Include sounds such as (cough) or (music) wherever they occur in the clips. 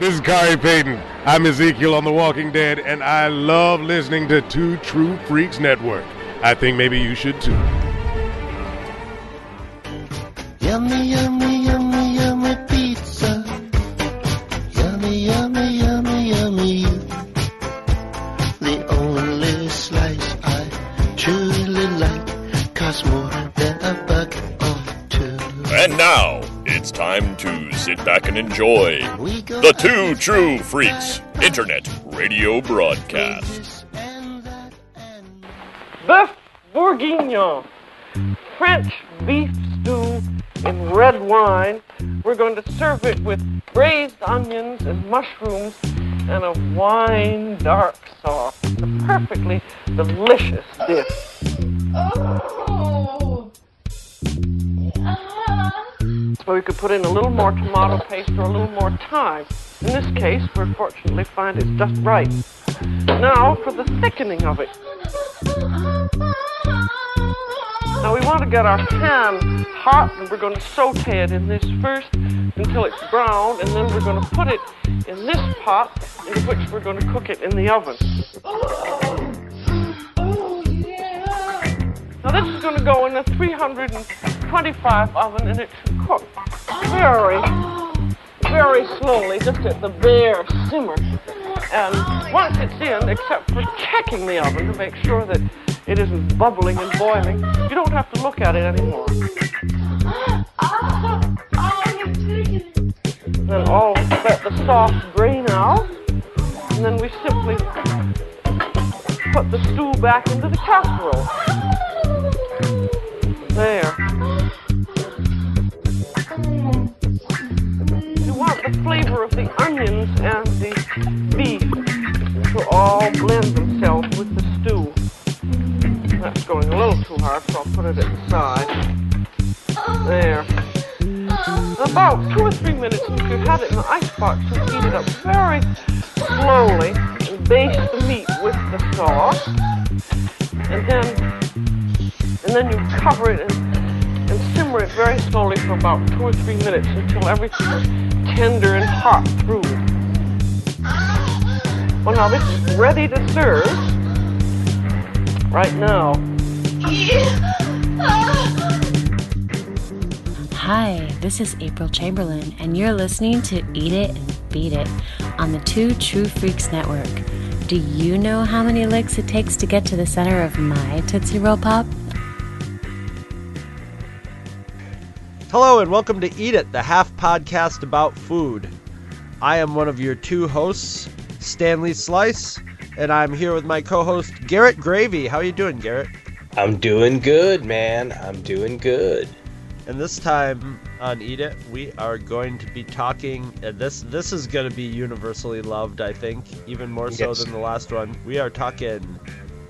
This is Khary Payton. I'm Ezekiel on The Walking Dead, and I love listening to Two True Freaks Network. I think maybe you should too. Yummy, yummy, yummy, yummy pizza. Yummy, yummy, yummy, yummy. The only slice I truly like costs more than a buck or two. And now it's time to sit back and enjoy We go the Two True Freaks Internet Radio Broadcast. this and that and Bœuf bourguignon, French beef stew in red wine. We're going to serve it with braised onions and mushrooms and a wine dark sauce. It's a perfectly delicious dish. Oh! Or we could put in a little more tomato paste or a little more thyme. In this case, we fortunately find it's just right. Now for the thickening of it. Now we want to get our pan hot and we're going to saute it in this first until it's brown and then we're going to put it in this pot in which we're going to cook it in the oven. This is going to go in a 325 oven and it should cook very, very slowly, just at the bare simmer. And once it's in, except for checking the oven to make sure that it isn't bubbling and boiling, you don't have to look at it anymore. Then all let the sauce drain out, and then we simply put the stew back into the casserole. There. You want the flavor of the onions and the beef to all blend themselves with the stew. That's going a little too hard, so I'll put it at the side. There. About two or three minutes, if you had it in the icebox, you heat it up very slowly and baste the meat with the sauce. And then and then you cover it and, and simmer it very slowly for about two or three minutes until everything is tender and hot through. Well, now this is ready to serve right now. Hi, this is April Chamberlain, and you're listening to Eat It and Beat It on the Two True Freaks Network. Do you know how many licks it takes to get to the center of my Tootsie Roll Pop? Hello and welcome to Eat It, the half podcast about food. I am one of your two hosts, Stanley Slice, and I'm here with my co-host Garrett Gravy. How are you doing, Garrett? I'm doing good, man. I'm doing good. And this time on Eat It, we are going to be talking. And this this is going to be universally loved, I think, even more so Yes. than the last one. We are talking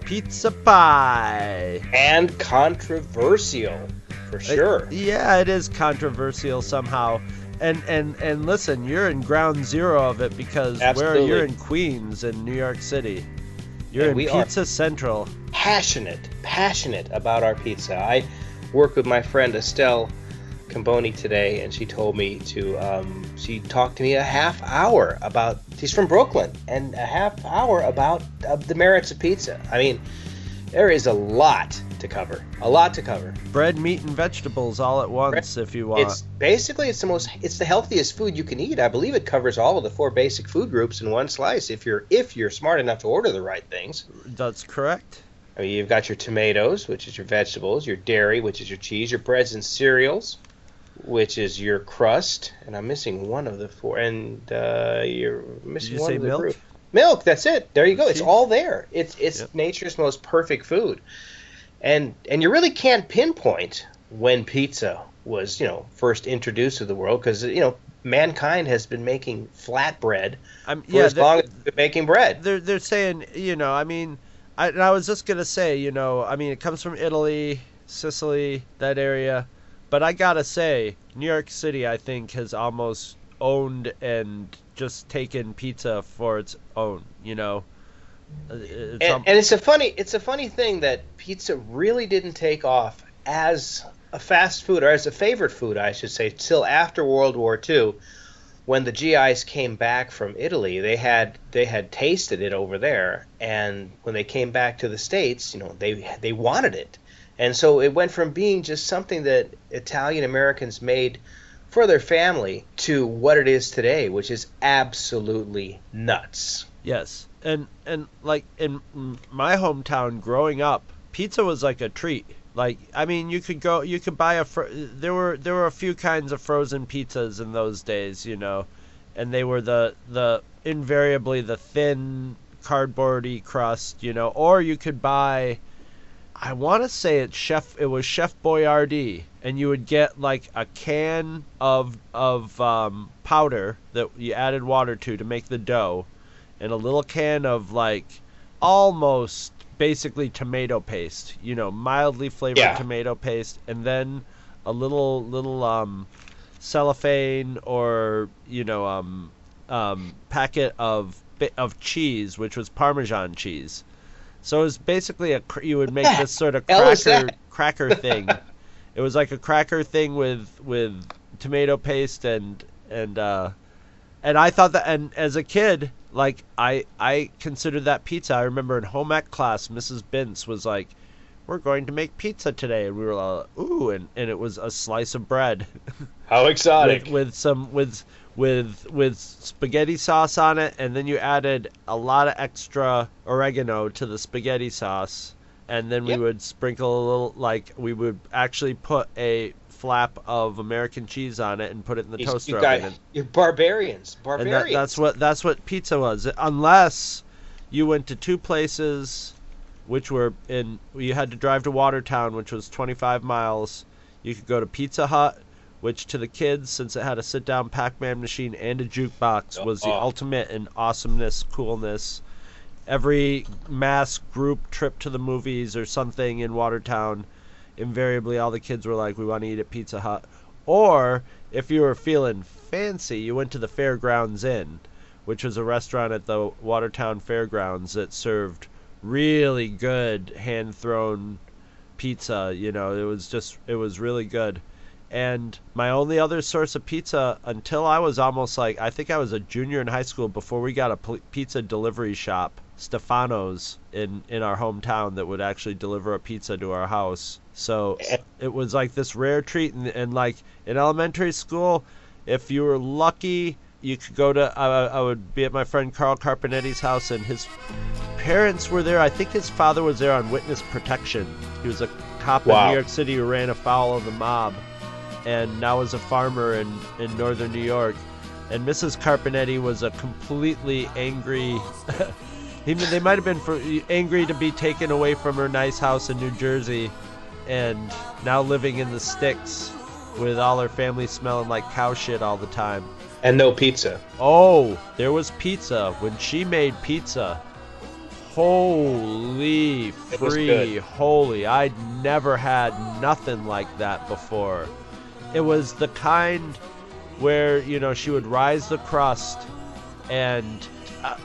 pizza pie. And controversial, for sure. Uh, yeah, it is controversial somehow. And and and listen, you're in ground zero of it because where you're in Queens in New York City. You're And in we are- Pizza Central. Passionate, passionate about our pizza. I work with my friend Estelle Camboni today, and she told me to. Um, she talked to me a half hour about. She's from Brooklyn, and a half hour about uh, the merits of pizza. I mean, there is a lot to cover. A lot to cover. Bread, meat, and vegetables all at once if you want. It's basically it's the most it's the healthiest food you can eat. I believe it covers all of the four basic food groups in one slice if you're if you're smart enough to order the right things. That's correct. I mean, you've got your tomatoes, which is your vegetables, your dairy, which is your cheese, your breads and cereals, which is your crust, and I'm missing one of the four, and uh, you're missing you one of the milk? group. Milk, that's it. There you go. It's all there. It's it's Yep. nature's most perfect food, and and you really can't pinpoint when pizza was you know first introduced to the world because you know mankind has been making flatbread I'm, for yeah, as long as they've been making bread. they're they're saying you know I mean I, and I was just gonna say you know I mean it comes from Italy, Sicily, that area, but I gotta say New York City I think has almost owned and just taken pizza for its own. You know, it's and, and it's a funny it's a funny thing that pizza really didn't take off as a fast food or as a favorite food I should say till after World War II when the GIs came back from Italy, they had they had tasted it over there, and when they came back to the states, you know, they they wanted it, and so it went from being just something that Italian Americans made for their family to what it is today, which is absolutely nuts. Yes, and and like in my hometown, growing up, pizza was like a treat. Like I mean, you could go, you could buy a. Fro- there were there were a few kinds of frozen pizzas in those days, you know, and they were the the invariably the thin cardboardy crust, you know, or you could buy. I want to say it's Chef. It was Chef Boyardee, and you would get like a can of of um, powder that you added water to to make the dough, and a little can of like almost basically tomato paste. You know, mildly flavored Yeah. tomato paste, and then a little little um, cellophane or you know um, um, packet of of cheese, which was Parmesan cheese. So it was basically a cr- you would make (laughs) this sort of cracker (laughs) cracker thing. it was like a cracker thing with with tomato paste and and uh and I thought that and as a kid like I I considered that pizza. I remember in home ec class Mrs. Bince was like we're going to make pizza today and we were all ooh and, and it was a slice of bread (laughs) How exotic! with, with some with with with spaghetti sauce on it and then you added a lot of extra oregano to the spaghetti sauce and then we Yep. would sprinkle a little like we would actually put a flap of American cheese on it and put it in the You- toaster you oven got, and, you're barbarians, and barbarians. that, that's what that's what pizza was unless you went to two places which were in you had to drive to Watertown which was 25 miles you could go to Pizza Hut which to the kids since it had a sit down Pac-Man machine and a jukebox was the Oh. ultimate in awesomeness coolness every mass group trip to the movies or something in Watertown invariably all the kids were like we want to eat at Pizza Hut. Or if you were feeling fancy you went to the Fairgrounds Inn which was a restaurant at the Watertown Fairgrounds that served really good hand thrown pizza you know it was just it was really good. And my only other source of pizza until I was almost like I think I was a junior in high school before we got a pizza delivery shop Stefano's in in our hometown that would actually deliver a pizza to our house so it was like this rare treat and, and like in elementary school if you were lucky you could go to I, I would be at my friend Carl Carpenetti's house and his parents were there I think his father was there on witness protection he was a cop in New York City who ran afoul of the mob and now is a farmer in, in northern New York. And Mrs. Carpenetti was a completely angry. (laughs) he, they might have been for, angry to be taken away from her nice house in New Jersey, and now living in the sticks with all her family smelling like cow shit all the time. and no pizza. Oh, there was pizza when she made pizza. Holy free, holy! I'd never had nothing like that before. It was the kind where you know she would rise the crust, and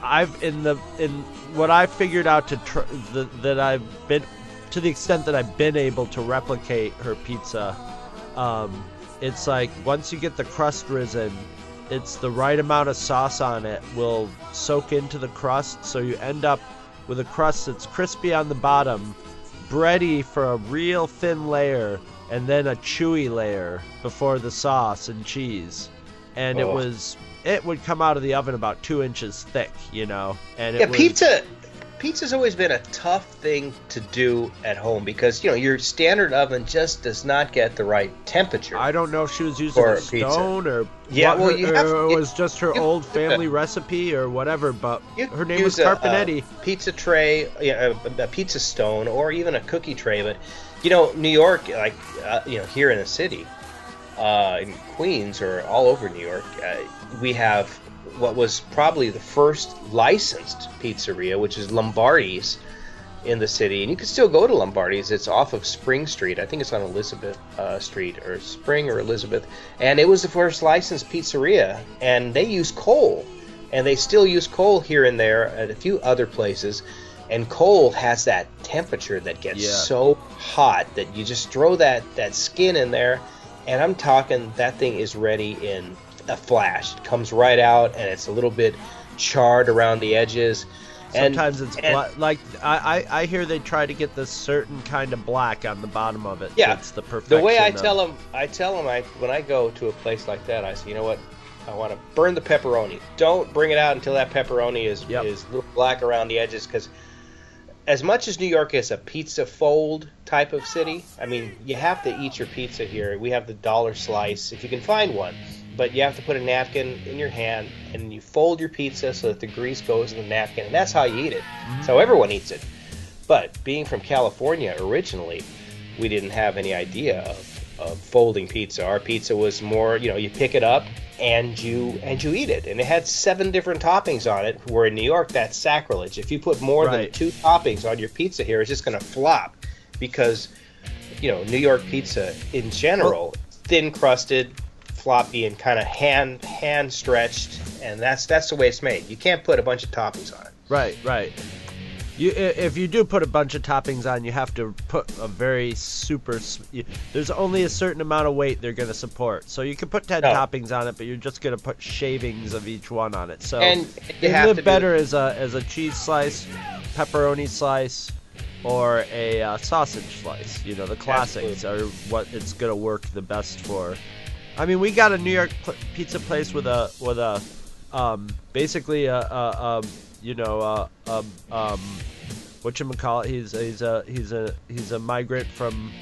I've in the in what I figured out to tr- the, that I've been to the extent that I've been able to replicate her pizza. Um, it's like once you get the crust risen, it's the right amount of sauce on it will soak into the crust, so you end up with a crust that's crispy on the bottom, bready for a real thin layer, and then a chewy layer before the sauce and cheese. And it Oh. was it would come out of the oven about two inches thick, you know. And it Yeah, was, pizza. Pizza's always been a tough thing to do at home because you know your standard oven just does not get the right temperature. I don't know if she was using a pizza. stone or Yeah, what well, her- have- or it was just her you- old (laughs) family recipe or whatever. But her name was a- Carpenetti. A, pizza tray, yeah, a, a pizza stone, or even a cookie tray. But you know, New York, like uh, you know, here in the city, uh, in Queens or all over New York, uh, we have what was probably the first licensed pizzeria, which is Lombardi's in the city, and you can still go to Lombardi's. It's off of Spring Street. I think it's on Elizabeth uh, Street or Spring or Elizabeth, and it was the first licensed pizzeria, and they use coal, and they still use coal here and there at a few other places. And coal has that temperature that gets Yeah. so hot that you just throw that that skin in there, and I'm talking that thing is ready in a flash. It comes right out, and it's a little bit charred around the edges. And- Sometimes it's and- bla- like I, I hear they try to get this certain kind of black on the bottom of it. Yeah. That's the perfection. The way I of- tell them, I tell them, I when I go to a place like that, I say, you know what, I want to burn the pepperoni. Don't bring it out until that pepperoni is Yep. is little black around the edges, because as much as New York is a pizza fold type of city, I mean, you have to eat your pizza here. We have the dollar slice if you can find one, but you have to put a napkin in your hand and you fold your pizza so that the grease goes in the napkin, and that's how you eat it. Mm-hmm. That's how everyone eats it. But being from California originally, we didn't have any idea of, of folding pizza. Our pizza was more, you know, you pick it up and you and you eat it, and it had seven different toppings on it. Where in New York, that's sacrilege. If you put more than two toppings on your pizza here, it's just going to flop because you know New York pizza in general, thin crusted, floppy, and kind of hand hand stretched, and that's that's the way it's made. You can't put a bunch of toppings on it. Right, right. You, if you do put a bunch of toppings on, you have to put a very super. you- There's only a certain amount of weight they're going to support. So you can put ten No. toppings on it, but you're just going to put shavings of each one on it. So And you live better as a as a cheese slice, pepperoni slice, or a uh, sausage slice. You know, the classics are what it's going to work the best for. I mean, we got a New York pl- pizza place with a with a um, basically a, a, um you know uh, um um what you call it? He's he's a he's a he's a migrant from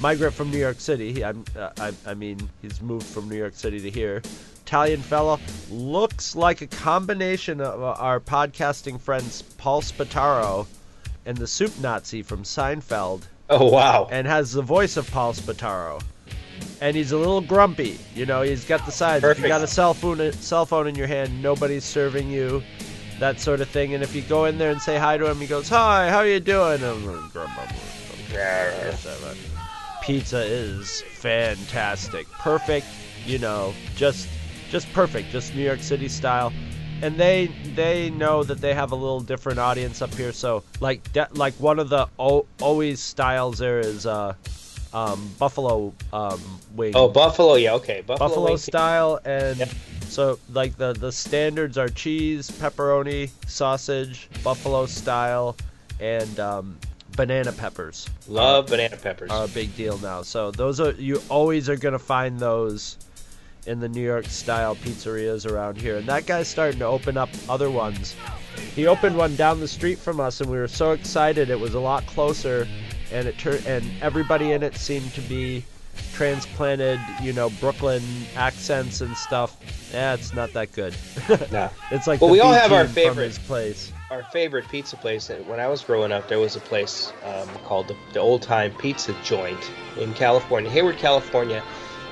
migrant from New York City. He, I'm, uh, I I mean he's moved from New York City to here. Italian fella looks like a combination of uh, our podcasting friends Paul Spataro and the Soup Nazi from Seinfeld Oh wow! and has the voice of Paul Spataro. And he's a little grumpy, you know. He's got the sides. If you got a cell phone, cell phone in your hand, nobody's serving you, that sort of thing. And if you go in there and say hi to him, he goes, "Hi, how are you doing?" And I'm like, "Grumble." Pizza is fantastic, perfect. You know, just just perfect, just New York City style. And they they know that they have a little different audience up here. So like de- like one of the o- always styles there is uh um buffalo um wing. Oh, buffalo. Yeah, okay. Buffalo, buffalo style and Yep. so like the the standards are cheese, pepperoni, sausage, buffalo style, and um, banana peppers Love banana peppers. are a big deal now. So those are you always are gonna find those in the New York style pizzerias around here. And that guy's starting to open up other ones. He opened one down the street from us, and we were so excited. It was a lot closer, and it turned and everybody in it seemed to be transplanted, you know, Brooklyn accents and stuff. Yeah, it's not that good. (laughs) Nah. It's like Well, we all have our favorite. place. Our favorite pizza place. When I was growing up, there was a place um, called the, the Old Time Pizza Joint in California, Hayward, California,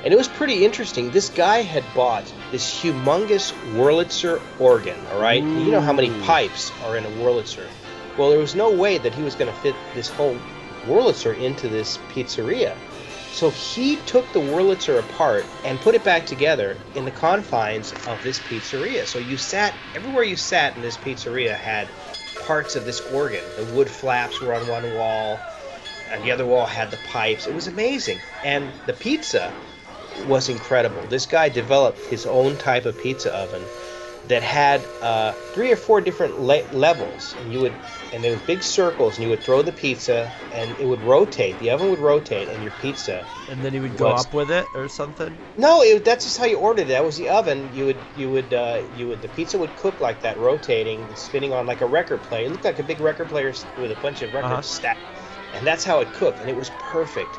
and it was pretty interesting. This guy had bought this humongous Wurlitzer organ. All right, you know how many pipes are in a Wurlitzer. Well, there was no way that he was going to fit this whole Wurlitzer into this pizzeria. So he took the Wurlitzer apart and put it back together in the confines of this pizzeria. So you sat everywhere you sat in this pizzeria had parts of this organ. The wood flaps were on one wall, and the other wall had the pipes. It was amazing, and the pizza was incredible. This guy developed his own type of pizza oven that had uh, three or four different le- levels, and you would, and there was big circles, and you would throw the pizza, and it would rotate. The oven would rotate, and your pizza. And then you would go Was- up with it or something. No, it, that's just how you ordered it. That was the oven. You would, you would, uh, you would. The pizza would cook like that, rotating, spinning on like a record player. It looked like a big record player with a bunch of records Uh-huh. stacked, and that's how it cooked, and it was perfect.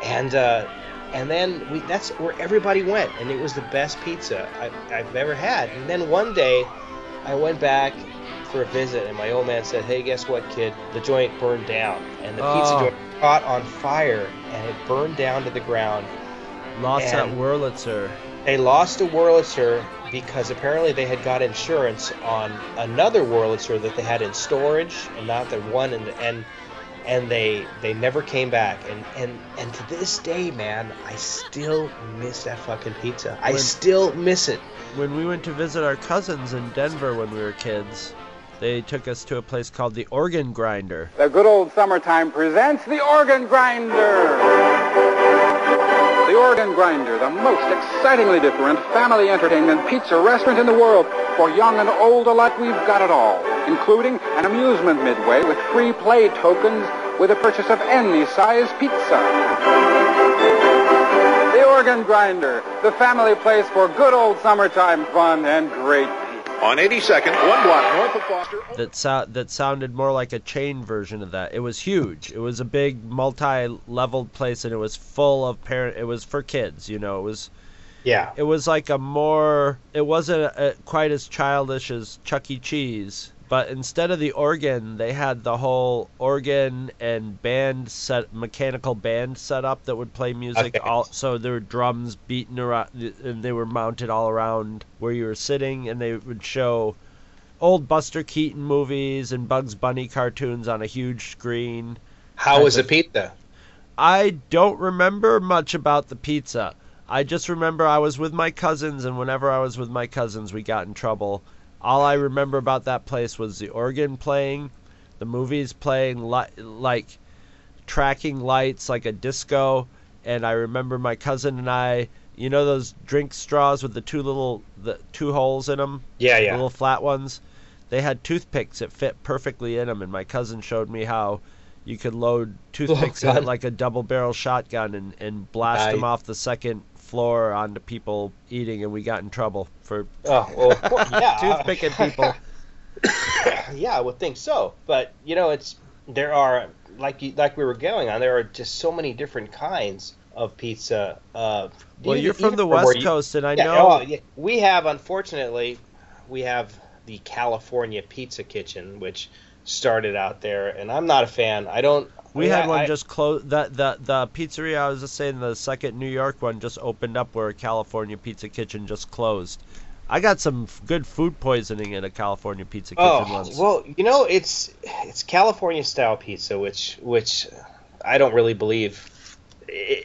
And uh, and then we, that's where everybody went, and it was the best pizza I, I've ever had. And then one day, I went back for a visit, and my old man said, "Hey, guess what, kid? The joint burned down, and the pizza Oh. joint caught on fire, and it burned down to the ground." Lost that And- Wurlitzer. They lost a Wurlitzer because apparently they had got insurance on another Wurlitzer that they had in storage, and not the one in the and and they they never came back. And and and to this day, man, I still miss that fucking pizza. I still miss it. When we went to visit our cousins in Denver when we were kids, they took us to a place called the Organ Grinder. The good old summertime presents the organ grinder. The Organ Grinder, the most excitingly different family entertainment pizza restaurant in the world. For young and old alike, we've got it all, including an amusement midway with free play tokens with the purchase of any size pizza. The Organ Grinder, the family place for good old summertime fun and great On 82nd, one block north of Foster. that so- that sounded more like a chain version of that. It was huge. It was a big multi-leveled place, and it was full of parent. It was for kids, you know. It was Yeah. it was like a more. It wasn't uh quite as childish as Chuck E. Cheese, but instead of the organ, they had the whole organ and band set, mechanical band set up that would play music. Okay. All so there were drums beating around, and they were mounted all around where you were sitting, and they would show old Buster Keaton movies and Bugs Bunny cartoons on a huge screen. How was the pizza? I don't remember much about the pizza. I just remember I was with my cousins, and whenever I was with my cousins, we got in trouble. All I remember about that place was the organ playing, the movies playing, li- like tracking lights, like a disco, and I remember my cousin and I. You know those drink straws with the two little, the two holes in them, Yeah, the yeah. little flat ones. They had toothpicks that fit perfectly in them, and my cousin showed me how you could load (laughs) oh, toothpicks in it like a double barrel shotgun and, and blast Nice. them off the second floor onto people eating, and we got in trouble for Oh, well, (laughs) yeah. toothpicking people. (coughs) yeah, I would think so. But you know, it's there are like you, like we were going on. There are just so many different kinds of pizza. Uh, Well, even- you're from the West you- Coast, and I yeah, know oh, yeah, we have unfortunately we have the California Pizza Kitchen, which started out there, and I'm not a fan. I don't. we I- had one I- just closed. That the the pizzeria I was just saying, the second New York one just opened up where California Pizza Kitchen just closed. I got some f- good food poisoning in a California Pizza Kitchen Oh once. well, you know it's it's California style pizza, which which I don't really believe. i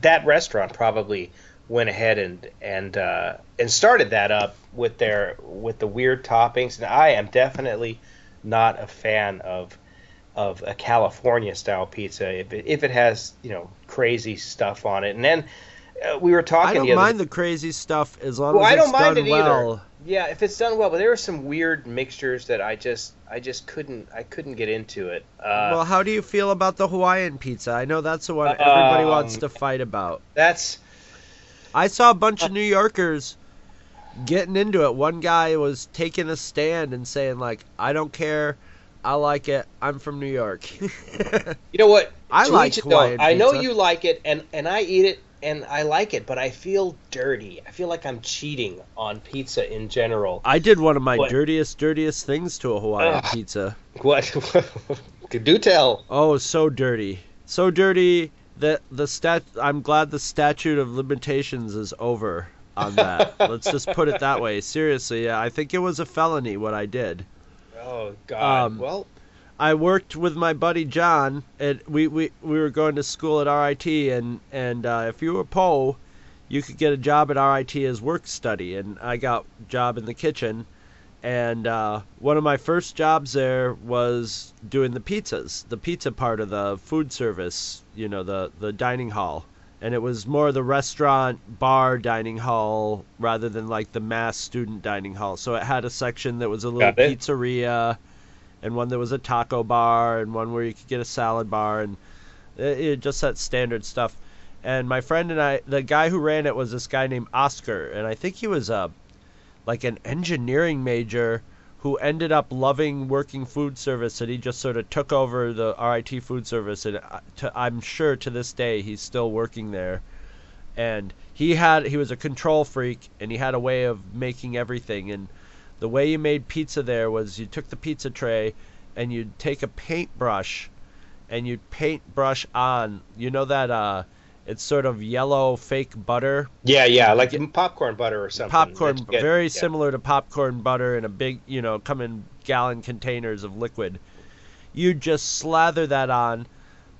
that restaurant probably went ahead and and uh, and started that up with their with the weird toppings, and I am definitely not a fan of of a California style pizza if it, if it has you know crazy stuff on it. And then uh, we were talking. I don't the other mind the crazy stuff as long well, as I don't mind done it well. either. Yeah, if it's done well, but there were some weird mixtures that I just I just couldn't I couldn't get into it. Uh, well, how do you feel about the Hawaiian pizza? I know that's the one everybody wants Um, to fight about. that's I saw a bunch of New Yorkers getting into it. One guy was taking a stand and saying like, "I don't care, I like it. I'm from New York." (laughs) you know what I to like Hawaiian own. I know you like it, and and I eat it, and I like it, but I feel dirty. I feel like I'm cheating on pizza in general. I did one of my What? dirtiest, dirtiest things to a Hawaiian Ugh. pizza. (laughs) What? (laughs) Do tell. Oh, so dirty, so dirty that the stat. I'm glad the statute of limitations is over on that. Let's just put it that way. Seriously, yeah, I think it was a felony what I did. Oh God. Um, well, I worked with my buddy John. And we, we we were going to school at RIT, and and uh, if you were Poe, you could get a job at RIT as work study, and I got job in the kitchen. And uh, one of my first jobs there was doing the pizzas, the pizza part of the food service, you know, the the dining hall. And it was more the restaurant bar dining hall rather than like the mass student dining hall. So it had a section that was a little pizzeria, and one that was a taco bar, and one where you could get a salad bar, and it, it just that standard stuff. And my friend and I, the guy who ran it was this guy named Oscar, and I think he was a like an engineering major who ended up loving working food service, and he just sort of took over the RIT food service, and uh, to, I'm sure to this day he's still working there. And he had he was a control freak, and he had a way of making everything, and the way you made pizza there was you took the pizza tray and you'd take a paintbrush and you'd paintbrush on you know that uh it's sort of yellow fake butter yeah, yeah, like popcorn butter or something. popcorn get- very yeah. similar to popcorn butter in a big you know come in gallon containers of liquid you just slather that on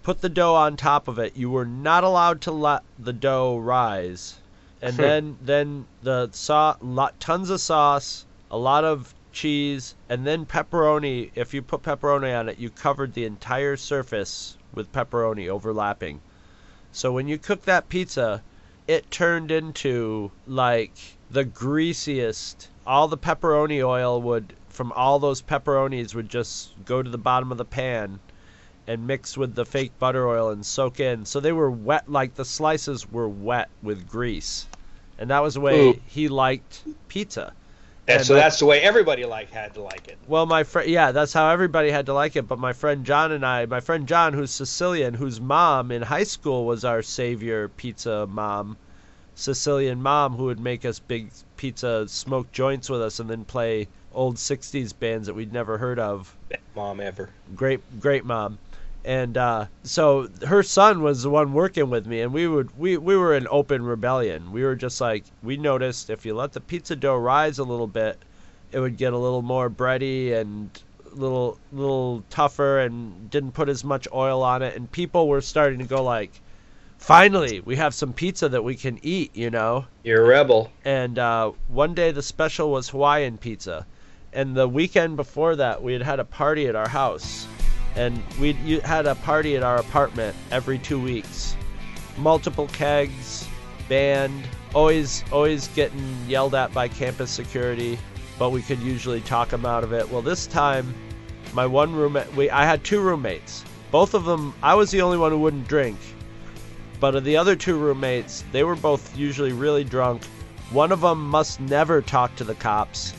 put the dough on top of it you were not allowed to let the dough rise and Hmm. then then the sau lot, tons of sauce a lot of cheese and then pepperoni if you put pepperoni on it you covered the entire surface with pepperoni overlapping so when you cook that pizza it turned into like the greasiest. All the pepperoni oil would from all those pepperonis would just go to the bottom of the pan and mix with the fake butter oil and soak in. So they were wet like the slices were wet with grease. And that was the way Ooh. he liked pizza. And And so my- that's the way everybody like had to like it. Well, my friend, yeah, that's how everybody had to like it. But my friend John and I, my friend John, who's Sicilian, whose mom in high school was our savior pizza mom, Sicilian mom, who would make us big pizza smoke joints with us and then play old 60s bands that we'd never heard of. Mom ever. Great, great mom. And uh, so her son was the one working with me, and we would we, we were in open rebellion. We were just like we noticed if you let the pizza dough rise a little bit, it would get a little more bready and little little tougher and didn't put as much oil on it and people were starting to go like finally we have some pizza that we can eat you know You're a rebel. and uh, one day the special was hawaiian pizza and the weekend before that we had had a party at our house and we had a party at our apartment every two weeks. Multiple kegs band always always getting yelled at by campus security but we could usually talk them out of it. Well this time my one roommate we i had two roommates. Both of them i was the only one who wouldn't drink but of the other two roommates they were both usually really drunk. One of them must never talk to the cops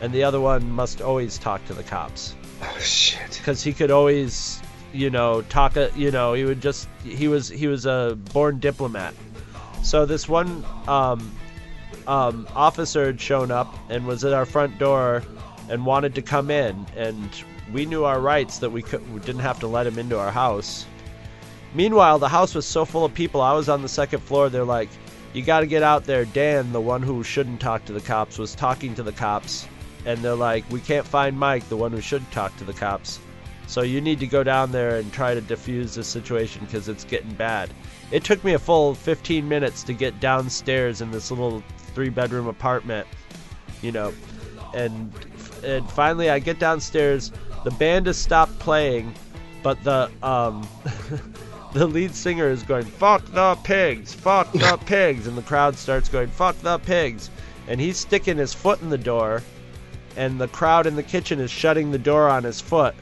and the other one must always talk to the cops Oh shit. because he could always you know talk a, you know he would just he was he was a born diplomat. So this one um, um, officer had shown up and was at our front door and wanted to come in. And we knew our rights that we, could, we didn't have to let him into our house. Meanwhile the house was so full of people. I was on the second floor. They're like you got to get out there. Dan the one who shouldn't talk to the cops was talking to the cops and they're like we can't find mike the one who should talk to the cops so you need to go down there and try to defuse the situation because it's getting bad. It took me a full 15 minutes to get downstairs in this little three bedroom apartment, you know, and and finally I get downstairs. The band has stopped playing, but the um (laughs) the lead singer is going fuck the pigs, fuck the (laughs) pigs, and the crowd starts going fuck the pigs, and he's sticking his foot in the door, and the crowd in the kitchen is shutting the door on his foot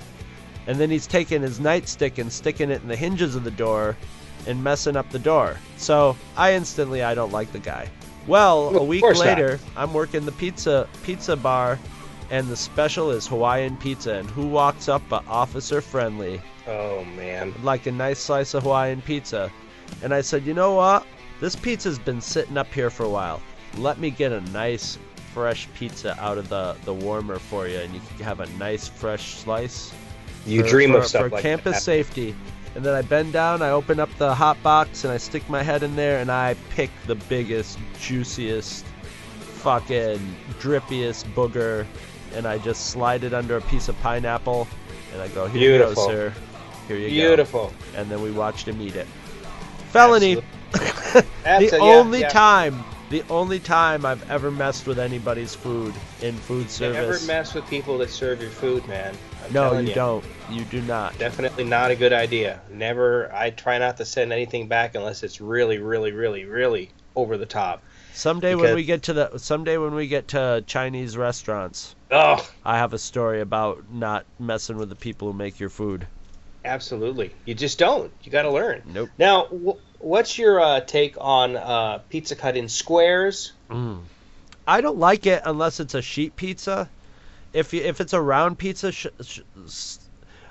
and then he's taking his nightstick and sticking it in the hinges of the door and messing up the door. So I instantly I don't like the guy. Well, a week course not. later, I'm working the pizza pizza bar, and the special is Hawaiian pizza. And who walks up but Officer Friendly, Oh man. like a nice slice of Hawaiian pizza. And I said, you know what? This pizza's been sitting up here for a while. Let me get a nice fresh pizza out of the the warmer for you, and you can have a nice fresh slice You for- dream for, of stuff for like campus that. safety. And then I bend down, I open up the hot box, and I stick my head in there, and I pick the biggest, juiciest, fucking drippiest booger, and I just slide it under a piece of pineapple, and I go, "Here Beautiful. you go, sir. Here you Beautiful. go." Beautiful. And then we watched him eat it. Felony. (laughs) (laughs) the Absolutely. Yeah, only yeah. time, the only time I've ever messed with anybody's food in food service. You never mess with people that serve your food, man. I'm no, telling you don't. You do not. Definitely not a good idea. Never. I try not to send anything back unless it's really, really, really, really over the top. Someday when we get to the someday when we get to Chinese restaurants, Oh, I have a story about not messing with the people who make your food. absolutely. You just don't. You got to learn. Nope. Now, wh- what's your uh, take on uh, pizza cut in squares? I don't like it unless it's a sheet pizza. If you, if it's a round pizza, sh- sh-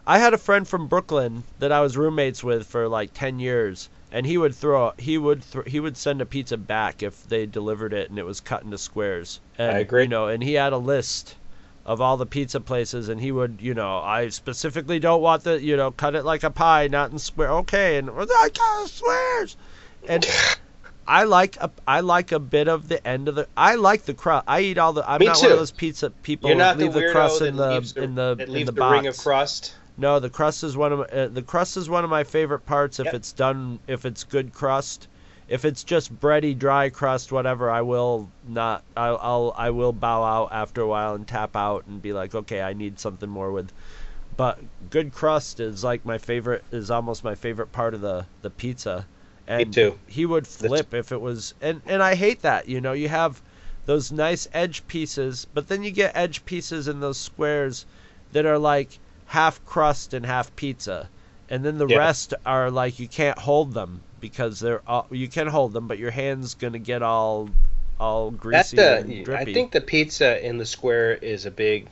I had a friend from Brooklyn that I was roommates with for like ten years, and he would throw he would thr he would send a pizza back if they delivered it and it was cut into squares. And, I agree. You know, and he had a list of all the pizza places, and he would you know I specifically don't want the you know cut it like a pie, not in square. Okay, and I cut it squares, and. (laughs) I like a I like a bit of the end of the I like the crust. I eat all the. I'm Me not one too. of those pizza people You're not the leave the, weirdo crust in the the, in the that in leaves the, the, box. ring of crust. No, the crust is one of my, uh, the crust is one of my favorite parts if Yep. it's done if it's good crust. If it's just bready, dry crust, whatever, I will not. I'll, I'll I will bow out after a while and tap out and be like, okay, I need something more with. But good crust is like my favorite. Is almost my favorite part of the the pizza. And too. he would flip if it was and and I hate that. You know, you have those nice edge pieces, but then you get edge pieces in those squares that are like half crust and half pizza. And then the Yeah. rest are like you can't hold them because they're all, you can hold them, but your hand's going to get all all greasy the. and drippy. I think the pizza in the square is a big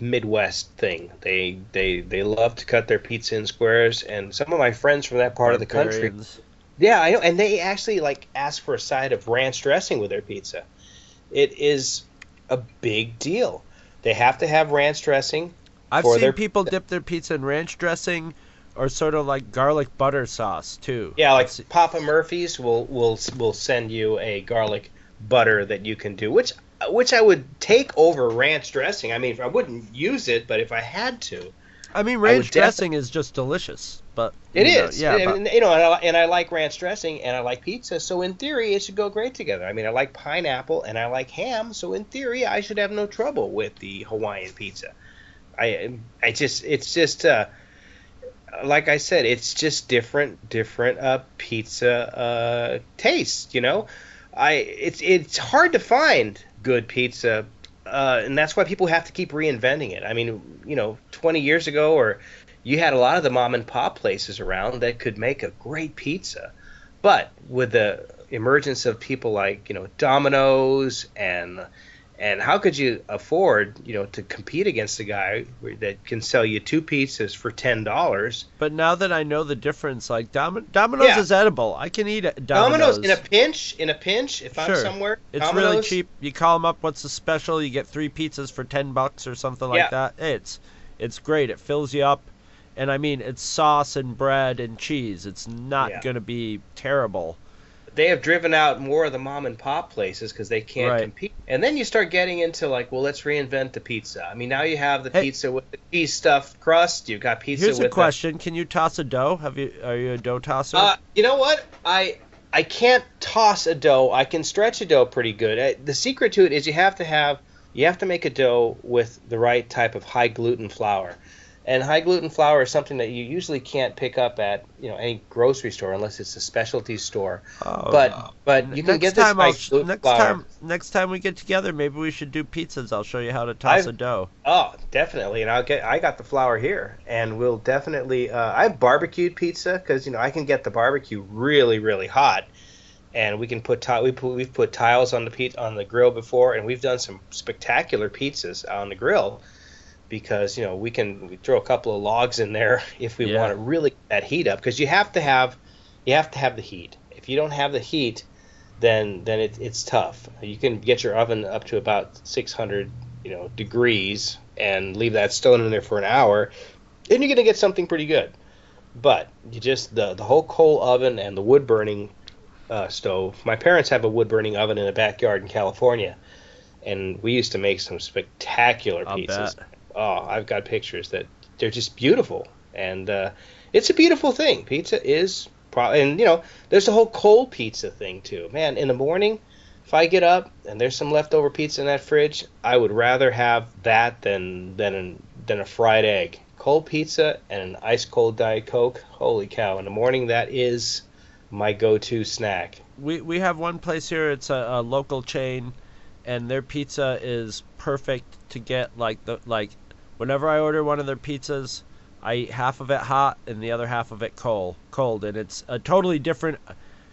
Midwest thing. They they they love to cut their pizza in squares, and some of my friends from that part of the country, yeah, I know, and they actually like ask for a side of ranch dressing with their pizza. It is a big deal. They have to have ranch dressing. I've seen their people dip their pizza in ranch dressing or sort of like garlic butter sauce too. Yeah, like Papa Murphy's will will will send you a garlic butter that you can do, which which I would take over ranch dressing. I mean, I wouldn't use it, but if I had to, I mean, ranch defi- dressing is just delicious, but it you know, is. yeah, And- but- you know, and I, and I like ranch dressing, and I like pizza, so in theory, it should go great together. I mean, I like pineapple, and I like ham, so in theory, I should have no trouble with the Hawaiian pizza. I I just it's just uh, like I said, it's just different different uh, pizza uh, tastes. You know, I it's it's hard to find good pizza, uh, and that's why people have to keep reinventing it. I mean, you know, 20 years ago, or you had a lot of the mom and pop places around that could make a great pizza, but with the emergence of people like you know Domino's and and how could you afford you know to compete against a guy that can sell you two pizzas for ten dollars? But now that I know the difference, like Dom- Domino's Yeah. is edible. I can eat. Domino's, Domino's in a pinch, in a pinch, if I'm Sure. somewhere, It's Domino's, really cheap. You call them up. What's the special? You get three pizzas for ten bucks or something like Yeah. that. It's it's great. It fills you up, and I mean it's sauce and bread and cheese. It's not Yeah. gonna be terrible. They have driven out more of the mom and pop places because they can't Right. compete. And then you start getting into like, well, let's reinvent the pizza. I mean, now you have the Hey. pizza with the cheese stuffed crust. You've got pizza Here's with a question: Can you toss a dough? Have you? Are you a dough tosser? Uh, you know what? I I can't toss a dough. I can stretch a dough pretty good. Uh, the secret to it is you have to have you have to make a dough with the right type of high gluten flour. And high gluten flour is something that you usually can't pick up at you know any grocery store unless it's a specialty store. Oh, but but you can next get this high I'll gluten next flour. time next time we get together, maybe we should do pizzas. I'll show you how to toss I've- a dough. Oh, definitely, and I'll get. I got the flour here, and we'll definitely. Uh, I have barbecued pizza because you know I can get the barbecue really, really hot, and we can put we put we've put tiles on the pizza on the grill before, and we've done some spectacular pizzas on the grill because you know we can we throw a couple of logs in there (laughs) if we Yeah. want to really get that heat up because you have to have you have to have the heat. If you don't have the heat, then then it, it's tough. You can get your oven up to about 600 you know degrees and leave that stone in there for an hour, and you're gonna get something pretty good. But you just the the whole coal oven and the wood burning uh, stove. My parents have a wood burning oven in the backyard in California, and we used to make some spectacular pizzas. Oh, I've got pictures that they're just beautiful, and uh, it's a beautiful thing. Pizza is, pro- and you know, there's the whole cold pizza thing too. Man, in the morning, if I get up and there's some leftover pizza in that fridge, I would rather have that than than an, than a fried egg. Cold pizza and an ice cold diet coke. Holy cow! In the morning, that is my go-to snack. We we have one place here. It's a, a local chain, and their pizza is perfect to get like the like. Whenever I order one of their pizzas, I eat half of it hot and the other half of it cold. Cold, and it's a totally different.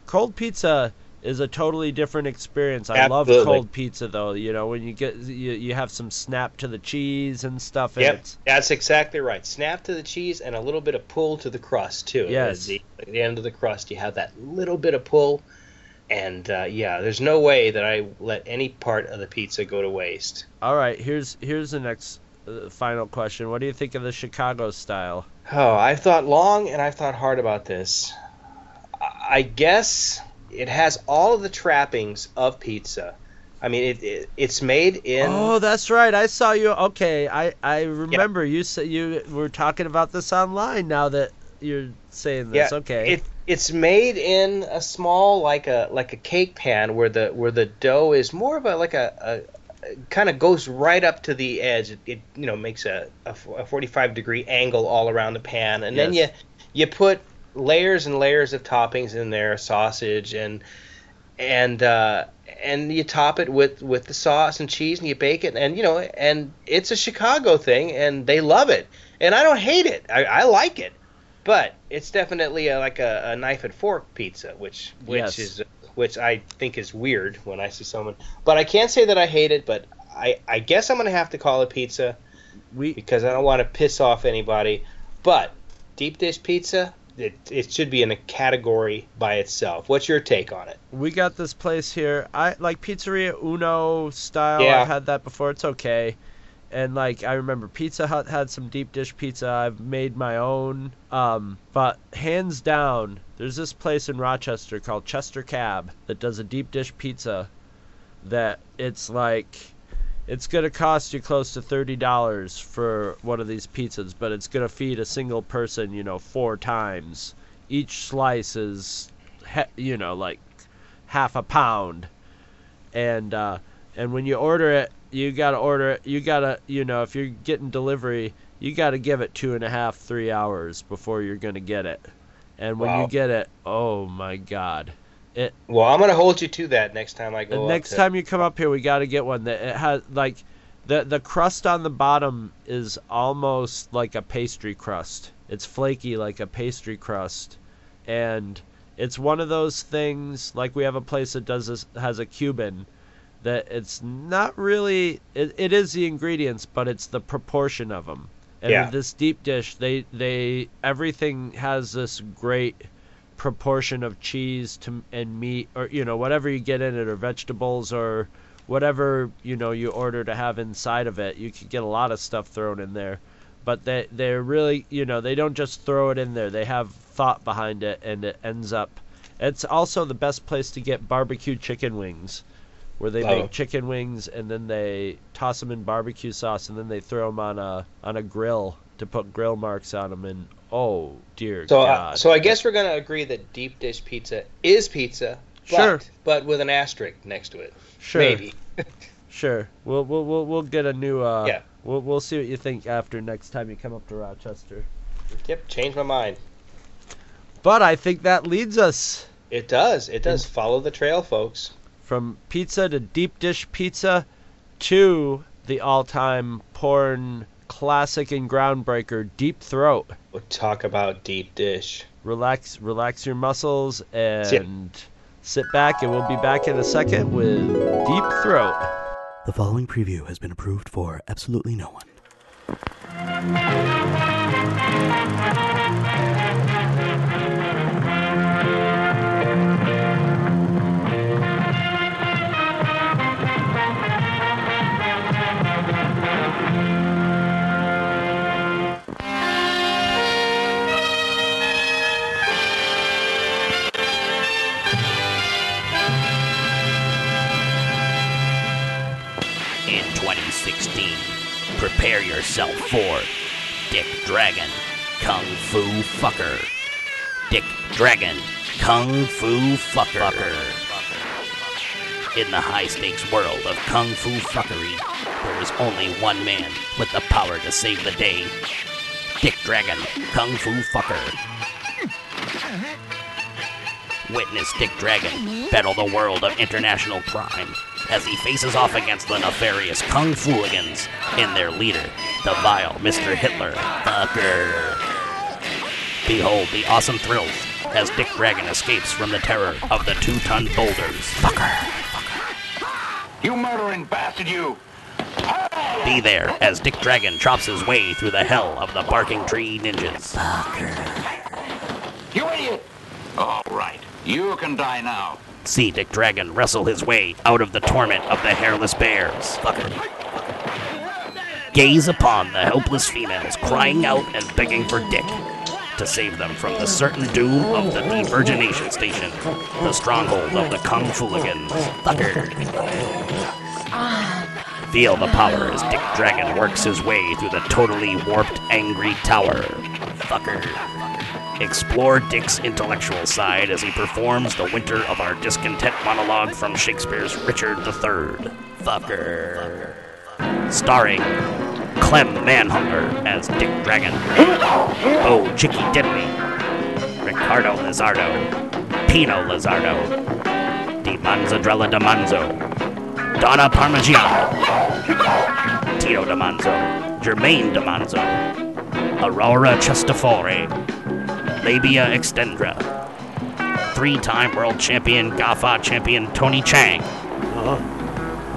Cold pizza is a totally different experience. I love cold pizza though. You know when you get you, you have some snap to the cheese and stuff. And Yep, that's exactly right. Snap to the cheese and a little bit of pull to the crust too. Yes. At the, at the end of the crust, you have that little bit of pull, and uh, yeah, there's no way that I let any part of the pizza go to waste. all right, here's here's the next final question. What do you think of the Chicago style? Oh, I've thought long and I've thought hard about this. I guess it has all of the trappings of pizza. I mean, it, it it's made in. Oh, that's right. I saw you. Okay, I I remember you said you were talking about this online. Now that you're saying this, Yeah, okay. It it's made in a small like a like a cake pan where the where the dough is more of a like a, a, kind of goes right up to the edge. It, it you know makes a a 45 degree angle all around the pan, and then you you put layers and layers of toppings in there, sausage and and uh, and you top it with with the sauce and cheese and you bake it and you know and it's a Chicago thing and they love it and I don't hate it. I, I like it, but it's definitely a, like a, a knife and fork pizza, which which Yes. is which I think is weird when I see someone. But I can't say that I hate it. But I I guess I'm gonna have to call it pizza We because I don't want to piss off anybody. But deep dish pizza, it, it should be in a category by itself. What's your take on it? we got this place here. I like Pizzeria Uno style. Yeah. I've had that before. It's okay. And like I remember Pizza Hut had some deep dish pizza. I've made my own. Um, but hands down, there's this place in Rochester called Chester Cab that does a deep dish pizza that it's like it's gonna cost you close to thirty dollars for one of these pizzas, but it's gonna feed a single person, you know, four times. Each slice is, you know, like half a pound, and uh, and when you order it, you gotta order it. You gotta, you know, if you're getting delivery, you gotta give it two and a half, three hours before you're gonna get it. And when Wow. you get it, oh my God, it Well, I'm gonna hold you to that next time I go. next to- time you come up here, we got to get one that it has like the the crust on the bottom is almost like a pastry crust. It's flaky like a pastry crust, and it's one of those things like we have a place that does this has a Cuban that it's not really it, it is the ingredients, but it's the proportion of them. And Yeah. this deep dish, they they everything has this great proportion of cheese to and meat or you know whatever you get in it or vegetables or whatever you know you order to have inside of it you can get a lot of stuff thrown in there but they they're really you know they don't just throw it in there they have thought behind it and it ends up it's also the best place to get barbecue chicken wings where they Oh. make chicken wings and then they toss them in barbecue sauce and then they throw them on a on a grill to put grill marks on them and oh dear So, uh, god so I guess we're gonna agree that deep dish pizza is pizza, but, Sure. but with an asterisk next to it. Sure. Maybe. (laughs) Sure. We'll we'll we'll, we'll get a new uh Yeah. we'll we'll see what you think after next time you come up to Rochester. Yep, change my mind. But I think that leads us It does. It does. Follow the trail, folks. From pizza to deep dish pizza to the all-time porn classic and groundbreaker Deep Throat. We'll talk about deep dish. Relax relax your muscles and Sit. sit back and we'll be back in a second with Deep Throat. The following preview has been approved for absolutely no one. Fucker. Dick Dragon Kung Fu Fucker. In the high stakes world of Kung Fu Fuckery, there is only one man with the power to save the day Dick Dragon Kung Fu Fucker. Witness Dick Dragon battle the world of international crime as he faces off against the nefarious Kung Fooligans and their leader, the vile Mr. Hitler Fucker. Behold the awesome thrills as Dick Dragon escapes from the terror of the two ton boulders. Fucker. You murdering bastard, you! Be there as Dick Dragon chops his way through the hell of the barking tree ninjas. You idiot! All right, you can die now. See Dick Dragon wrestle his way out of the torment of the hairless bears. Fucker. Gaze upon the helpless females crying out and begging for Dick to save them from the certain doom of the Devirgination Station, the stronghold of the Kung Fooligans. Fucker. Feel the power as Dick Dragon works his way through the totally warped, angry tower. Fucker. Explore Dick's intellectual side as he performs the Winter of Our Discontent monologue from Shakespeare's Richard III. Fucker. Starring Clem Manhunger as Dick Dragon. Oh, Chicky Deadly. Ricardo Lizardo, Pino Lizardo, Di Manzadrella Damanzo, Donna Parmigiano, Tito Damanzo, Jermaine Damanzo, Aurora Chestafore, Labia Extendra, three-time world champion Gafa champion Tony Chang, Oh,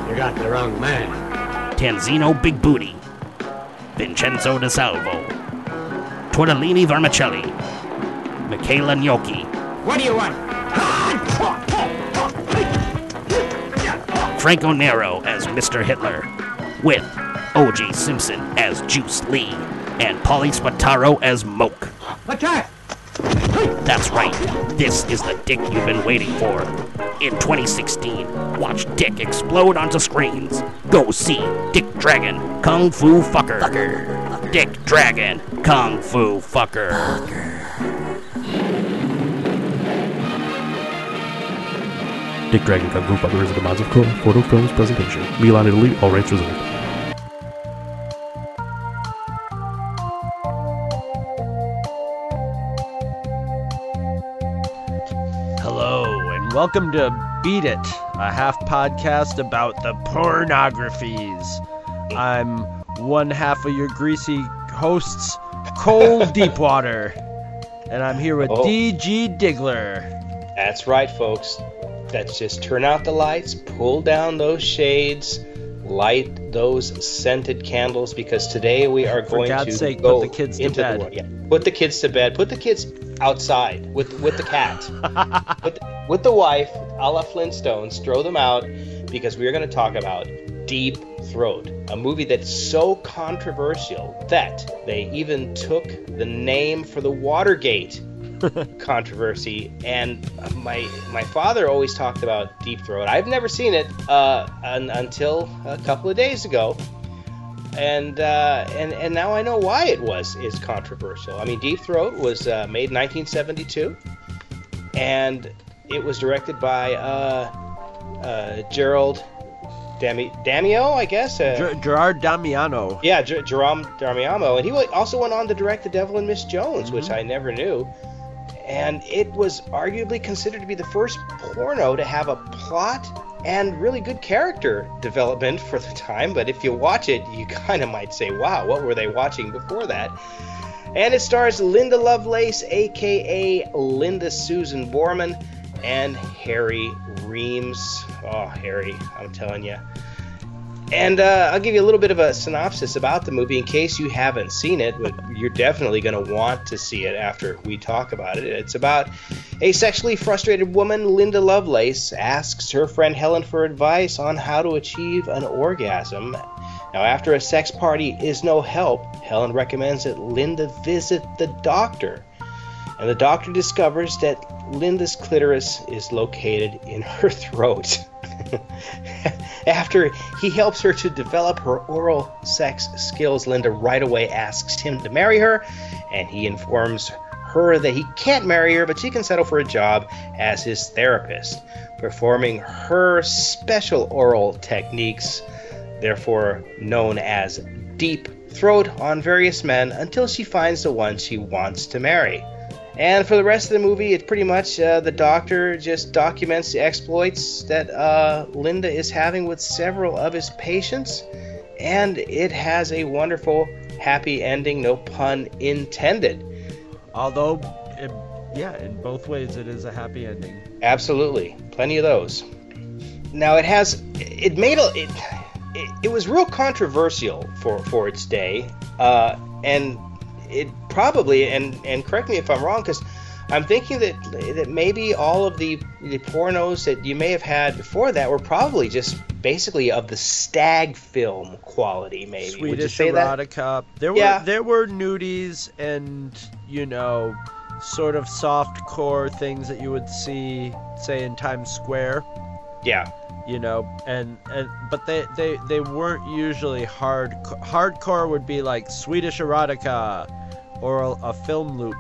you got the wrong man. Tanzino Big Booty, Vincenzo De Salvo, Tortellini Vermicelli, Michaela Gnocchi, What do you want? Franco Nero as Mr. Hitler, with O.J. Simpson as Juice Lee, and Polly Spataro as Moke. Attack! That's right, this is the Dick you've been waiting for. In 2016, watch Dick explode onto screens. Go see Dick Dragon, Kung Fu Fucker. Dick Dragon, Kung Fu Fucker. Dick Dragon Kung Fu Fucker is a Demands of Cole Photo Films presentation. Milan, Italy, all rights reserved. Welcome to Beat It, a half podcast about the pornographies. I'm one half of your greasy hosts, Cole (laughs) Deepwater, and I'm here with Oh. DG Diggler. That's right, folks. Let's just turn out the lights, pull down those shades, light those scented candles because today we are For going God's to sake, put the kids to bed. the. Yeah, put the kids to bed. Put the kids outside with with the cat, (laughs) with with the wife, a la Flintstones. Throw them out because we are going to talk about Deep Throat, a movie that's so controversial that they even took the name for the Watergate (laughs) controversy. And my my father always talked about Deep Throat. I've never seen it uh, un, until a couple of days ago, and uh, and and now I know why it was is controversial. I mean, Deep Throat was uh, made in 1972, and it was directed by uh, uh, Gerald Dami- Damio, I guess. Uh, Ger- Gerard Damiano. yeah, Ger- Jerome Damiano, and he also went on to direct The Devil and Miss Jones, which I never knew. And it was arguably considered to be the first porno to have a plot and really good character development for the time. But if you watch it, you (laughs) kind of might say, "Wow, what were they watching before that?" And it stars Linda Lovelace, aka Linda Susan Boreman, and Harry Reems. Oh, Harry, I'm telling you. And uh, I'll give you a little bit of a synopsis about the movie in case you haven't seen it, but (laughs) you're definitely going to want to see it after we talk about it. It's about a sexually frustrated woman, Linda Lovelace, asks her friend Helen for advice on how to achieve an orgasm. Now, after a sex party is no help, Helen recommends that Linda visit the doctor. And the doctor discovers that Linda's clitoris is located in her (laughs) throat. (laughs) After he helps her to develop her oral sex skills, Linda right away asks him to marry her, and he informs her that he can't marry her, but she can settle for a job as his therapist, performing her special oral techniques, therefore known as deep throat, on various men until she finds the one she wants to marry. And for the rest of the movie, it's pretty much uh, the doctor just documents the exploits that uh, Linda is having with several of his patients, and it has a wonderful happy ending, no pun intended. Although, it, yeah, in both ways, it is a happy ending. Absolutely, plenty of those. Now it has it made a it it, it was real controversial for for its day, uh, and it probably and and correct me if I'm wrong because I'm thinking that that maybe all of the the pornos that you may have had before that were probably just basically of the stag film quality. Maybe would you Swedish say that? erotica. There were Yeah. there were nudies and you know, sort of soft core things that you would see, say in Times Square. Yeah. You know, and and but they they they weren't usually hard. Hardcore would be like Swedish erotica, or a, a film loop,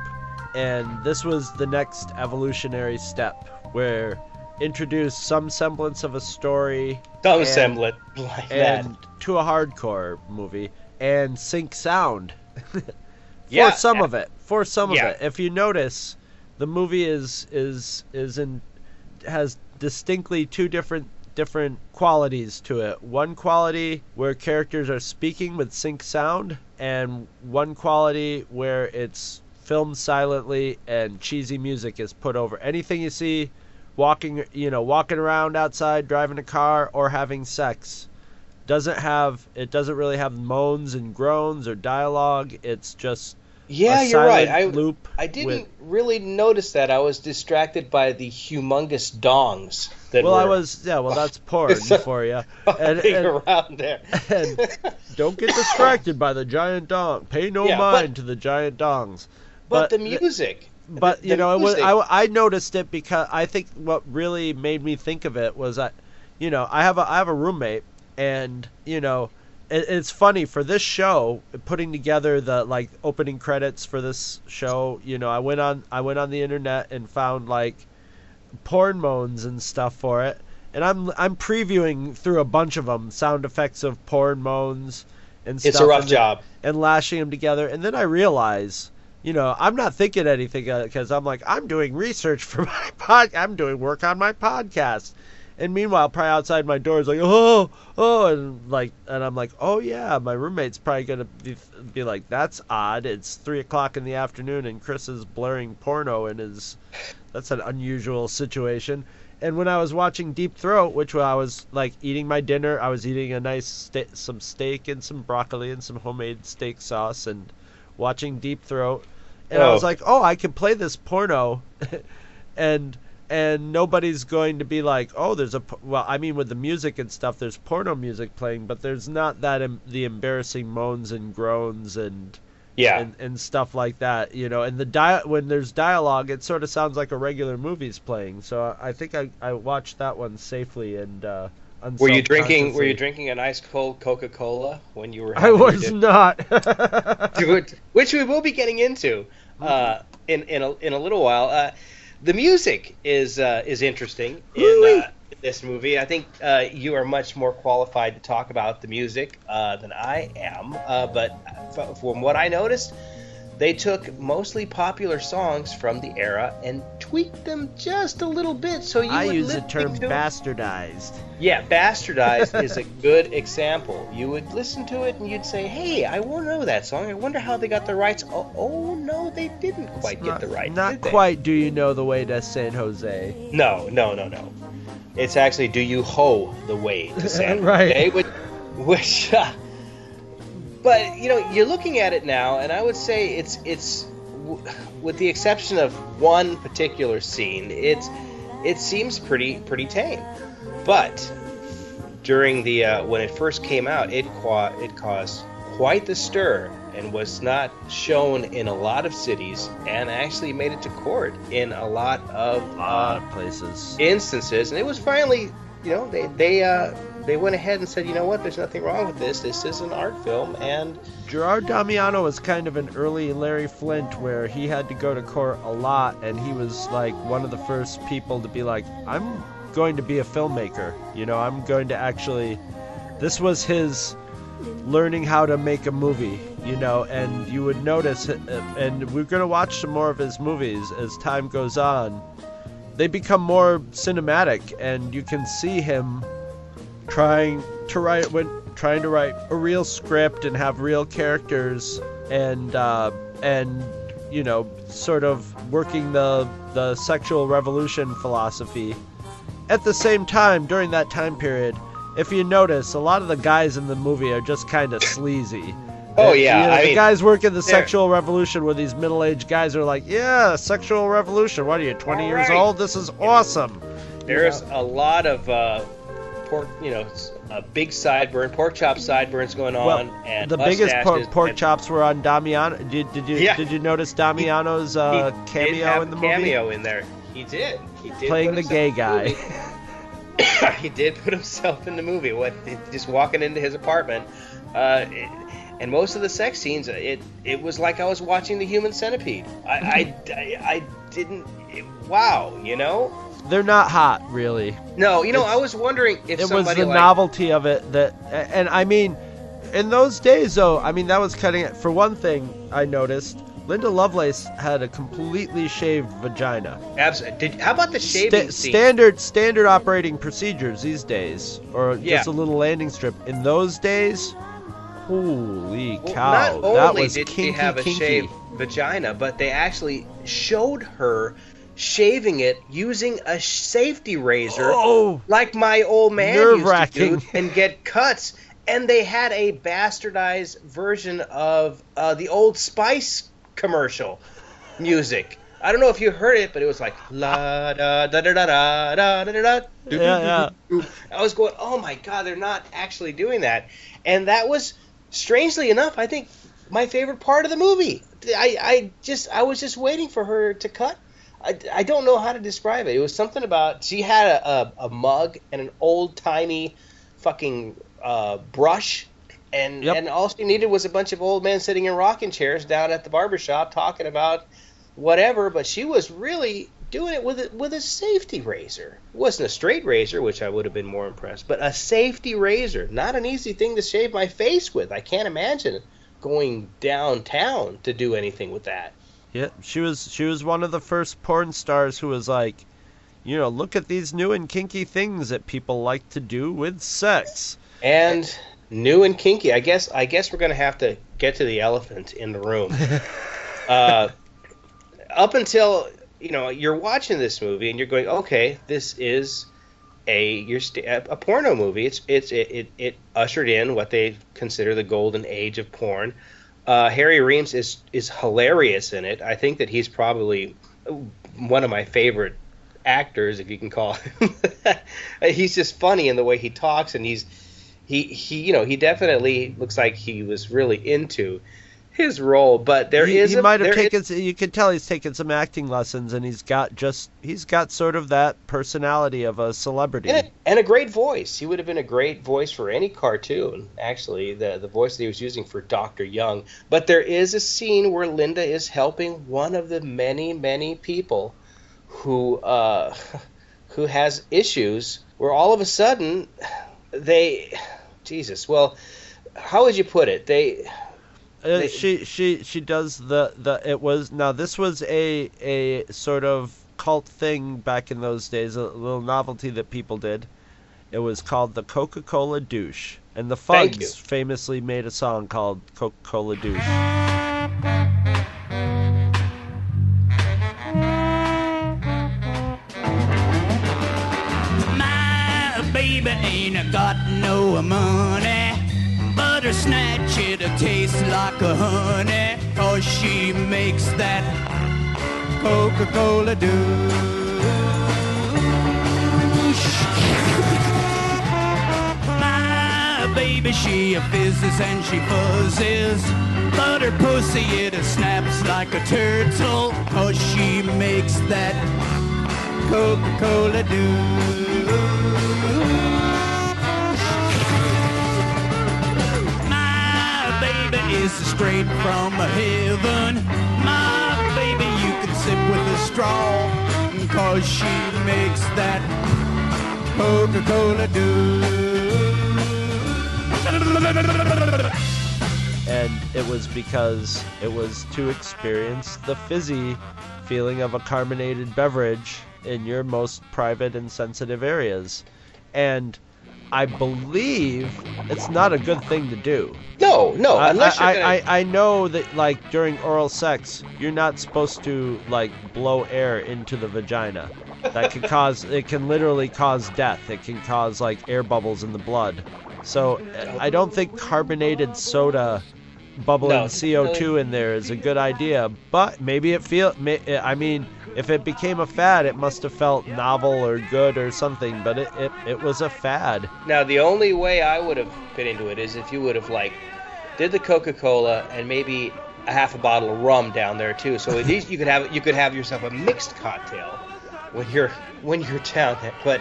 and this was the next evolutionary step where introduce some semblance of a story Some semblance like that. and to a hardcore movie and sync sound (laughs) for Yeah, some a- of it for some yeah. of it if you notice the movie is is is in has distinctly two different different qualities to it. One quality where characters are speaking with sync sound, and one quality where it's filmed silently and cheesy music is put over anything you see walking you know walking around outside driving a car or having sex doesn't have it doesn't really have moans and groans or dialogue it's just Yeah, you're right. I loop I didn't with- really notice that. I was distracted by the humongous dongs that well were i was yeah well that's porn for you and, and- around there. and (laughs) don't get distracted by the giant dong pay no Yeah, but- mind to the giant dongs But, the music. but the- you the know, it was, I, I noticed it because I think what really made me think of it was that, you know, I have a I have a roommate, and you know, it, it's funny for this show putting together the like opening credits for this show. You know, I went on I went on the internet and found like porn moans and stuff for it, and I'm I'm previewing through a bunch of them, sound effects of porn moans and stuff. It's a rough and job. and lashing them together. And then I realize, you know, I'm not thinking anything uh, because I'm like, I'm doing research for (laughs) my pod. I'm doing work on my podcast. And meanwhile, probably outside my door is like, oh, oh, and like, and I'm like, oh yeah, my roommate's probably gonna be, be like, that's odd. It's three o'clock in the afternoon, and Chris is blaring porno in his. That's an unusual situation. And when I was watching Deep Throat, which I was like eating my dinner, I was eating a nice sta- some steak and some broccoli and some homemade steak sauce and watching Deep Throat. And I oh. was Oh. like, "Oh, I can play this porno." (laughs) and and nobody's going to be like, "Oh, there's a p-" well, I mean with the music and stuff, there's porno music playing, but there's not that em- the embarrassing moans and groans and Yeah. and, and stuff like that, you know. And the dia- when there's dialogue, it sort of sounds like a regular movie's playing. So I think I, I watched that one safely and uh, Were you drinking? Were you drinking an ice cold Coca Cola when you were? I was dinner? not. Dude, (laughs) which we will be getting into uh, in in a, in a little while. Uh, the music is uh, is interesting in uh, this movie. I think uh, you are much more qualified to talk about the music uh, than I am. Uh, but f- from what I noticed, they took mostly popular songs from the era and tweaked them just a little bit. So you I would use the term to- bastardized. yeah, bastardized is a good example. You would listen to it and you'd say, "Hey, I won't know that song. I wonder how they got the rights." Oh, oh no, they didn't quite get the rights. Not did they? quite. Do you know the way to San Jose? No, no, no, no. It's actually "Do You hoe the Way to (laughs) San Right. Jose," which, which uh, but you know, you're looking at it now, and I would say it's it's w- with the exception of one particular scene, it's it seems pretty pretty tame. But during the uh, when it first came out, it qua- it caused quite the stir and was not shown in a lot of cities, and actually made it to court in a lot of lot uh, places instances. And it was finally, you know, they they uh, they went ahead and said, you know what, there's nothing wrong with this. This is an art film, and Gerard Damiano was kind of an early Larry Flynt where he had to go to court a lot and he was like one of the first people to be like, I'm going to be a filmmaker. You know, I'm going to actually. This was his learning how to make a movie, you know, and you would notice, uh, and we're going to watch some more of his movies as time goes on. They become more cinematic, and you can see him trying to write when trying to write a real script and have real characters and uh, and you know sort of working the the sexual revolution philosophy. At the same time during that time period if you notice a lot of the guys in the movie are just kind of sleazy. Oh, yeah, you know, the mean, guys working the sexual revolution where these middle-aged guys are like yeah sexual revolution. What are you 20 years Right. old? This is awesome. There's a lot of uh, pork, you know, a big sideburn, pork chop sideburns going on, Well, and the biggest pork, pork and- chops were on Damiano. Did, did you Yeah. did you notice Damiano's uh, cameo in the a movie? cameo in there. He did. He did Playing the gay guy. movie. (coughs) he did put himself in the movie. What? Just walking into his apartment, uh, it- and most of the sex scenes, it it was like I was watching the Human Centipede. I I, I, I didn't. It, wow, you know. They're not hot, really. No, you know, It's- I was wondering if it was the like novelty of it that, and I mean, in those days though, I mean that was cutting it. For one thing, I noticed Linda Lovelace had a completely shaved vagina. Absolutely. Did, how about the shaving standard standard operating procedures these days, or Yeah. just a little landing strip. In those days, holy Well, cow, not that only was did kinky, she have a kinky. shaved vagina, but they actually showed her shaving it using a safety razor, Oh. like my old man used to do, and get cuts. And they had a bastardized version of uh, the Old Spice commercial music. I don't know if you heard it, but it was like la da da da da da da da da. Yeah, yeah. I was going, oh my god, they're not actually doing that, and that was strangely enough, I think my favorite part of the movie. I, I just I was just waiting for her to cut. I, I don't know how to describe it. It was something about she had a, a, a mug and an old timey fucking uh, brush. And, Yep. and all she needed was a bunch of old men sitting in rocking chairs down at the barber shop talking about whatever, but she was really doing it with a, with a safety razor. It wasn't a straight razor, which I would have been more impressed, but a safety razor. Not an easy thing to shave my face with. I can't imagine going downtown to do anything with that. Yeah, she was she was one of the first porn stars who was like, you know, look at these new and kinky things that people like to do with sex. And new and kinky. I guess I guess we're gonna have to get to the elephant in the room. (laughs) uh, up until you know you're watching this movie and you're going, okay, this is a you're st- a porno movie. It's it's it, it, it ushered in what they consider the golden age of porn. Uh, Harry Reems is is hilarious in it. I think that he's probably one of my favorite actors, if you can call him. (laughs) he's just funny in the way he talks, and he's he he you know he definitely looks like he was really into his role. But there he, is he a- might have taken. s You can tell he's taken some acting lessons, and he's got just he's got sort of that personality of a celebrity. and a, and a great voice. He would have been a great voice for any cartoon. Actually, the the voice that he was using for Doctor Young. But there is a scene where Linda is helping one of the many many people who uh, (laughs) who has issues. Where all of a sudden they, Jesus, well, how would you put it? They Uh, she she she does the the it was now this was a a sort of cult thing back in those days a little novelty that people did. It was called the coca-cola douche and the Thank. Fugs famously made a song called coca-cola douche. My baby ain't got no money, snatch it'll taste like a honey, cause she makes that Coca-Cola douche. Baby, she a fizzes and she buzzes, but her pussy it snaps like a turtle, cause she makes that Coca-Cola douche. Baby is straight from a heaven. My baby, you can sip with a straw, cause she makes that Coca-Cola douche. and it was because it was to experience the fizzy feeling of a carbonated beverage in your most private and sensitive areas. And I believe it's not a good thing to do. No, no, I, unless I, you're gonna- I, I know that like during oral sex, you're not supposed to like blow air into the vagina. That can (laughs) cause it can literally cause death. It can cause like air bubbles in the blood. So I don't think carbonated soda bubbling No, CO2 in there is a good idea. But maybe it feel. I mean, if it became a fad, it must have felt novel or good or something. But it, it, it was a fad. Now the only way I would have fit into it is if you would have like did the Coca-Cola and maybe a half a bottle of rum down there too. So at least you could have you could have yourself a mixed cocktail when you're when you're down there. But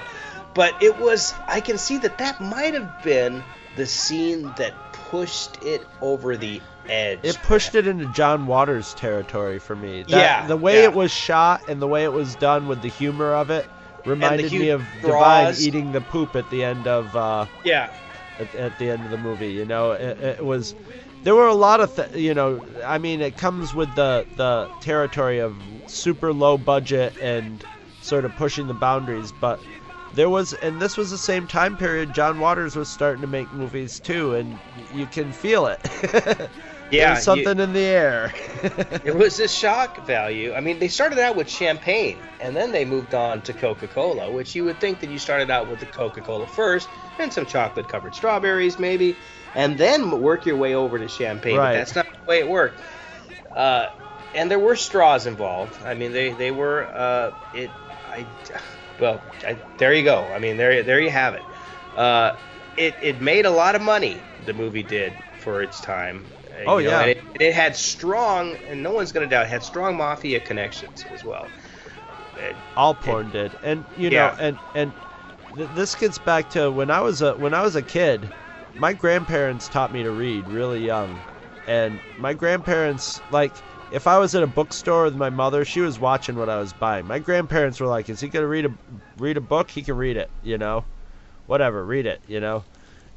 but it was I can see that that might have been the scene that pushed it over the edge. It pushed it into John Waters territory for me. That, Yeah, the way yeah. it was shot and the way it was done with the humor of it reminded me of. Divine eating the poop at the end of uh, Yeah. at, at the end of the movie. You know, it, it was there were a lot of th- you know i mean it comes with the the territory of super low budget and sort of pushing the boundaries but there was and this was the same time period john waters was starting to make movies too and you can feel it (laughs) Yeah, There's something in the air (laughs) it was a shock value. I mean, they started out with champagne, and then they moved on to Coca-Cola, which you would think that you started out with the Coca-Cola first, and some chocolate-covered strawberries maybe, and then work your way over to champagne. Right. But that's not the way it worked. Uh, and there were straws involved. I mean, they they were uh, it. I well, I, there you go. I mean, there there you have it. Uh, it it made a lot of money. The movie did for its time. Oh, know, yeah. it, it had strong, and no one's going to doubt, it had strong mafia connections as well. It- all porn did and you know and and th- this gets back to when i was a when i was a kid my grandparents taught me to read really young and my grandparents like if i was at a bookstore with my mother she was watching what i was buying my grandparents were like is he going to read a read a book he can read it you know whatever read it you know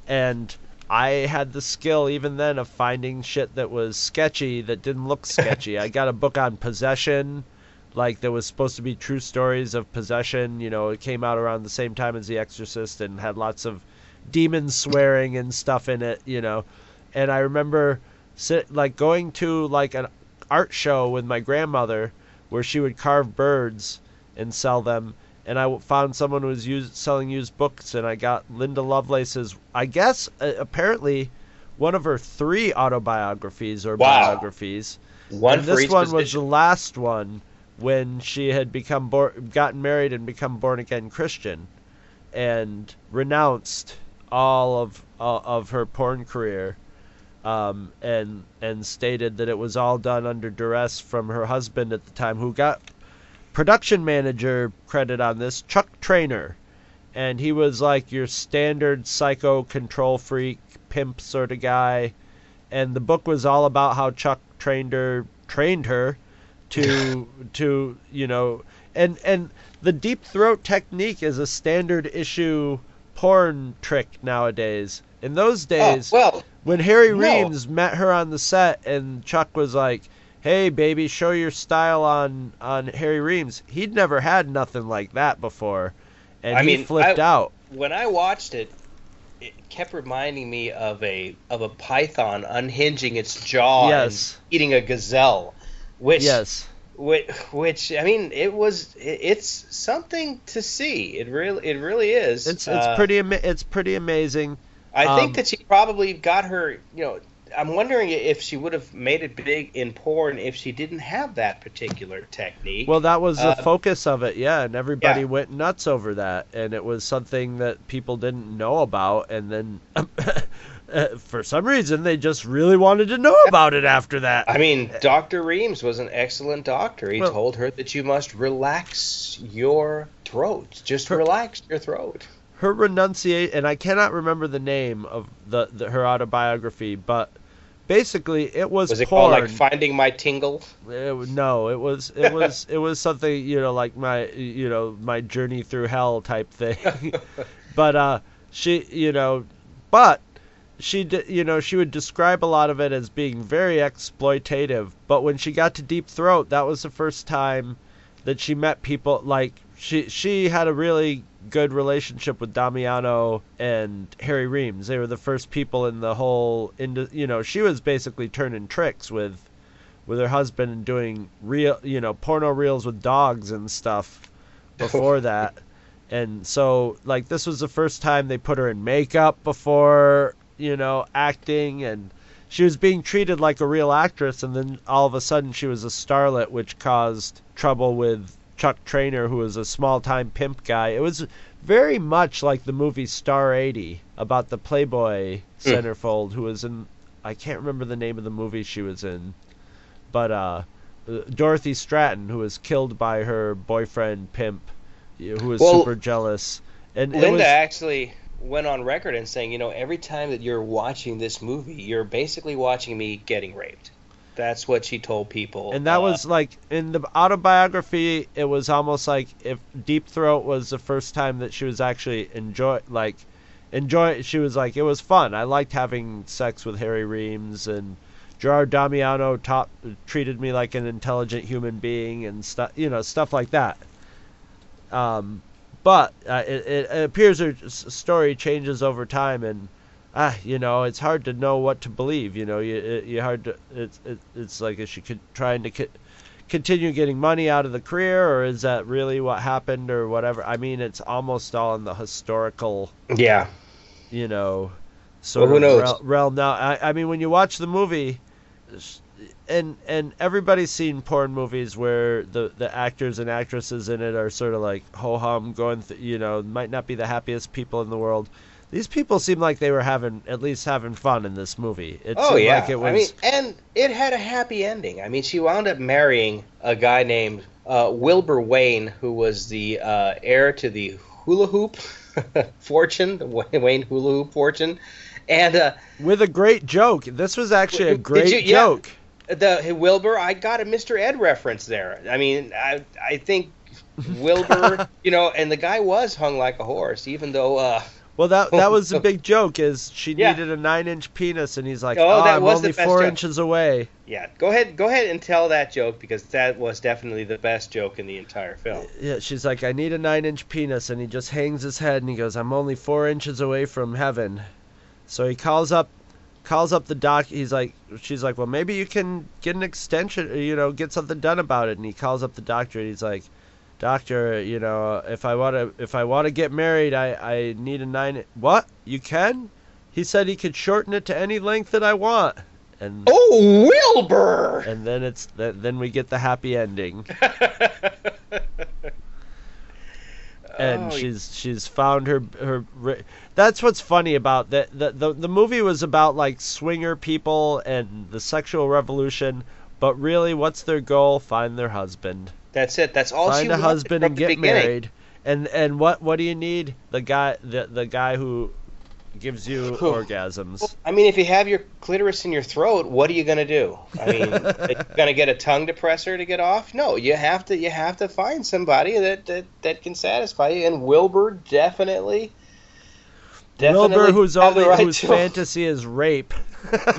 and I had the skill even then of finding shit that was sketchy that didn't look (laughs) sketchy. I got a book on possession, like there was supposed to be true stories of possession. You know, it came out around the same time as The Exorcist and had lots of demons swearing and stuff in it. You know, and I remember sit like going to like an art show with my grandmother where she would carve birds and sell them and I found someone who was used, selling used books, and I got Linda Lovelace's, I guess, uh, apparently, one of her three autobiographies or Wow. biographies. One and this one was the last one when she had become bor- gotten married and become born again Christian, and renounced all of uh, of her porn career. Um, and and stated that it was all done under duress from her husband at the time, who got production manager credit on this, Chuck Traynor. And he was like your standard psycho control freak, pimp sort of guy. And the book was all about how Chuck trained her trained her to (laughs) to, you know, and and the deep throat technique is a standard issue porn trick nowadays. In those days, Oh, well, when Harry no. Reems met her on the set and Chuck was like, "Hey, baby, show your style on on Harry Reems," he'd never had nothing like that before, and I he mean, flipped I- out. When I watched it, it kept reminding me of a of a python unhinging its jaw Yes. and eating a gazelle, which Yes. which, which I mean, it was it, it's something to see. It really it really is. It's it's Uh, pretty ama- it's pretty amazing. I Um, think that she probably got her. You know, I'm wondering if she would have made it big in porn if she didn't have that particular technique. Well, that was the Uh, focus of it, yeah, and everybody yeah. went nuts over that, and it was something that people didn't know about, and then (coughs) uh, for some reason they just really wanted to know about it after that. I mean, Dr. Reems was an excellent doctor. He Well- told her that you must relax your throat. Just relax your throat. Her renunciate and I cannot remember the name of the, the her autobiography, but basically it was, Was it porn. called like Finding My Tingle? It no, it was it (laughs) was it was something you know like my you know my journey through hell type thing. (laughs) (laughs) but uh, she you know, but she you know she would describe a lot of it as being very exploitative. But when she got to Deep Throat, that was the first time that she met people like she she had a really good relationship with Damiano and Harry Reems. They were the first people in the whole into you know she was basically turning tricks with with her husband and doing real you know porno reels with dogs and stuff (laughs) before that. And so like this was the first time they put her in makeup before you know acting and she was being treated like a real actress and then all of a sudden she was a starlet which caused trouble with Chuck Traynor who was a small time pimp guy. It was very much like the movie Star 80 about the Playboy centerfold who was in I can't remember the name of the movie she was in but uh Dorothy Stratten who was killed by her boyfriend pimp who was Well, super jealous and Linda was, actually went on record and saying, you know, every time that you're watching this movie, you're basically watching me getting raped. That's what she told people. And that Uh, was like in the autobiography. It was almost like if Deep Throat was the first time that she was actually enjoy like enjoy. She was like, it was fun. I liked having sex with Harry Reems and Gerard Damiano top, treated me like an intelligent human being and stuff, you know, stuff like that. Um, but uh, it, it, it appears her story changes over time, and ah, you know, it's hard to know what to believe. You know, you you hard to it's it, it's like is she could, trying to co- continue getting money out of the career, or is that really what happened, or whatever? I mean, it's almost all in the historical Yeah. you know, sort Well, who of knows? realm. Now, I, I mean, when you watch the movie, and and everybody's seen porn movies where the the actors and actresses in it are sort of like ho hum, going, th- you know, might not be the happiest people in the world. These people seem like they were having at least having fun in this movie. It oh yeah. like it was. I mean, and it had a happy ending. I mean, she wound up marrying a guy named uh, Wilbur Wang, who was the uh, heir to the hula hoop (laughs) fortune, the Wang hula hoop fortune, and uh, with a great joke. This was actually a great you- yeah. joke. the hey, Wilbur, I got a Mr. Ed reference there. I mean, I I think (laughs) Wilbur, you know, and the guy was hung like a horse, even though. Uh, Well, that that was the (laughs) big joke. Is she Yeah. needed a nine inch penis, and he's like, Oh, "Oh, that I'm was the only best four joke. inches away." yeah, go ahead, go ahead and tell that joke because that was definitely the best joke in the entire film. Yeah, she's like, I need a nine inch penis, and he just hangs his head and he goes, I'm only four inches away from heaven. So he calls up, calls up the doc. He's like, she's like, well, maybe you can get an extension, you know, get something done about it. And he calls up the doctor and he's like, Doctor, you know, if I want to, if I want to get married, I, I need a nine. What? You can? He said he could shorten it to any length that I want. And oh, Wilbur! And then it's th- then we get the happy ending. (laughs) and Oh, she's she's found her her that's what's funny about that the, the the movie was about like swinger people and the sexual revolution but really what's their goal find their husband That's it. That's all find a husband and get beginning. married and and what what do you need the guy the the guy who gives you orgasms I mean, if you have your clitoris in your throat, what are you gonna do? I mean, (laughs) gonna get a tongue depressor to get off? No, you have to. You have to find somebody that that, that can satisfy you. And Wilbur definitely. definitely Wilbur who's only right whose to- fantasy is rape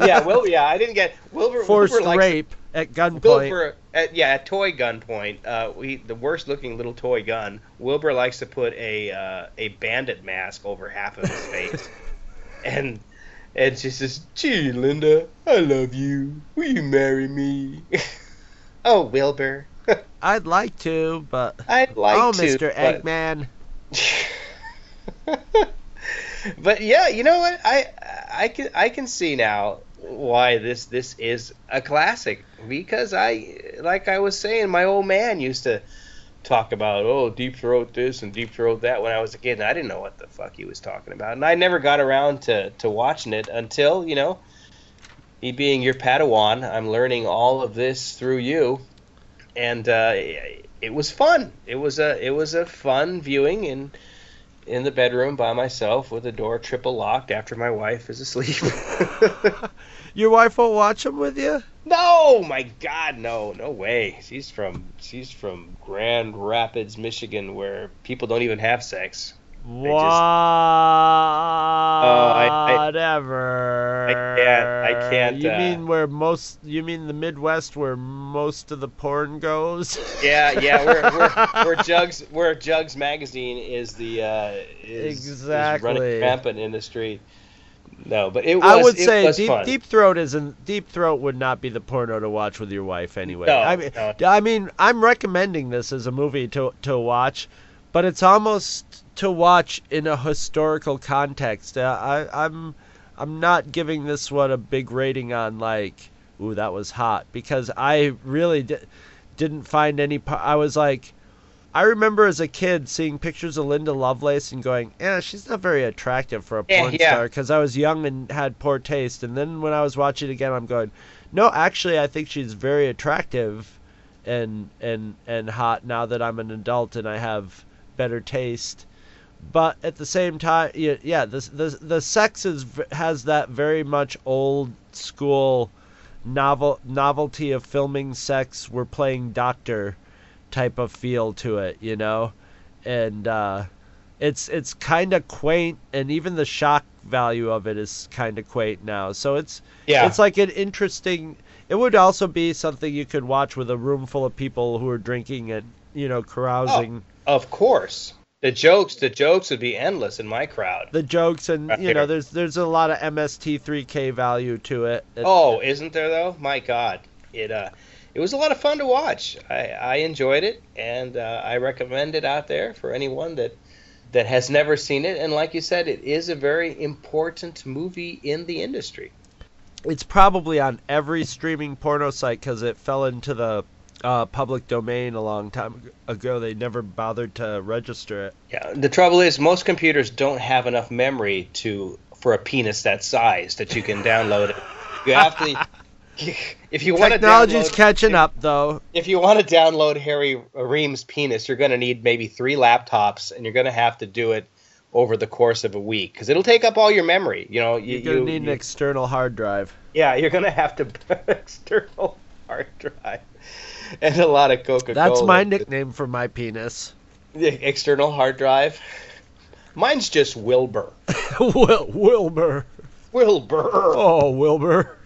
yeah, Wilbur. (laughs) Yeah, I didn't get Wilbur. forced Wilbur likes rape at gunpoint Wilbur, at, yeah, at toy gunpoint, uh, we the worst looking little toy gun. Wilbur likes to put a uh, a bandit mask over half of his face, (laughs) and and she says, "Gee, Linda, I love you. Will you marry me?" (laughs) oh, Wilbur, (laughs) I'd like to but I'd like oh to. Oh, Mr. but- Eggman but yeah, you know what? I I can I can see now why this this is a classic because I like I was saying, my old man used to talk about oh deep throat this and deep throat that when I was a kid, and I didn't know what the fuck he was talking about, and I never got around to to watching it until you know. Me being your Padawan, I'm learning all of this through you, and uh, it was fun. It was a it was a fun viewing, and in the bedroom by myself with the door triple locked after my wife is asleep. (laughs) (laughs) Your wife won't watch them with you? no, my God, no, no way. She's from she's from Grand Rapids, Michigan, where people don't even have sex. Whatever. I- Whatever. I can't- I can't, You uh, mean where most? You mean the Midwest, where most of the porn goes? Yeah, yeah, (laughs) we're, we're, we're Jugs. We're Jugs magazine is the uh, is, is running rampant in the street. No, but it was. I would say deep fun. deep throat isn't deep throat would not be the porno to watch with your wife anyway. No, I mean, no. I mean, I'm recommending this as a movie to to watch, but it's almost to watch in a historical context. Uh, I I'm I'm not giving this one a big rating on like, ooh, that was hot because I really di- didn't find any. I was like. I remember as a kid seeing pictures of Linda Lovelace and going, "Yeah, she's not very attractive for a porn yeah. star." Because I was young and had poor taste. And then when I was watching it again, I'm going, "No, actually, I think she's very attractive, and and and hot now that I'm an adult and I have better taste." But at the same time, yeah, yeah the the the sex is has that very much old school novel novelty of filming sex. We're playing doctor type of feel to it, you know, and uh, it's it's kind of quaint, and even the shock value of it is kind of quaint now. So it's Yeah. it's like an interesting. It would also be something you could watch with a room full of people who are drinking and you know carousing. Of course. The jokes, the jokes would be endless in my crowd. The jokes and Right you know there's there's a lot of MST3K value to it. It- Oh, isn't there though? My God, it uh, it was a lot of fun to watch. I, I enjoyed it, and uh, I recommend it out there for anyone that that has never seen it. And like you said, it is a very important movie in the industry. it's probably on every streaming porno site because it fell into the uh, public domain a long time ago. They never bothered to register it. Yeah. The trouble is, most computers don't have enough memory to for a penis that size that you can download it. You have to. (laughs) If you want Technology's download, catching up, though. if you want to download Harry Reems' penis, you're going to need maybe three laptops, and you're going to have to do it over the course of a week because it'll take up all your memory. You know, you, You're gonna you- need an external hard drive. yeah, you're going to have to (laughs) external hard drive and a lot of Coca Cola. That's my nickname for my penis. The external hard drive. Mine's just Wilbur. (laughs) Wil- Wilbur. Wilbur. Oh, Wilbur.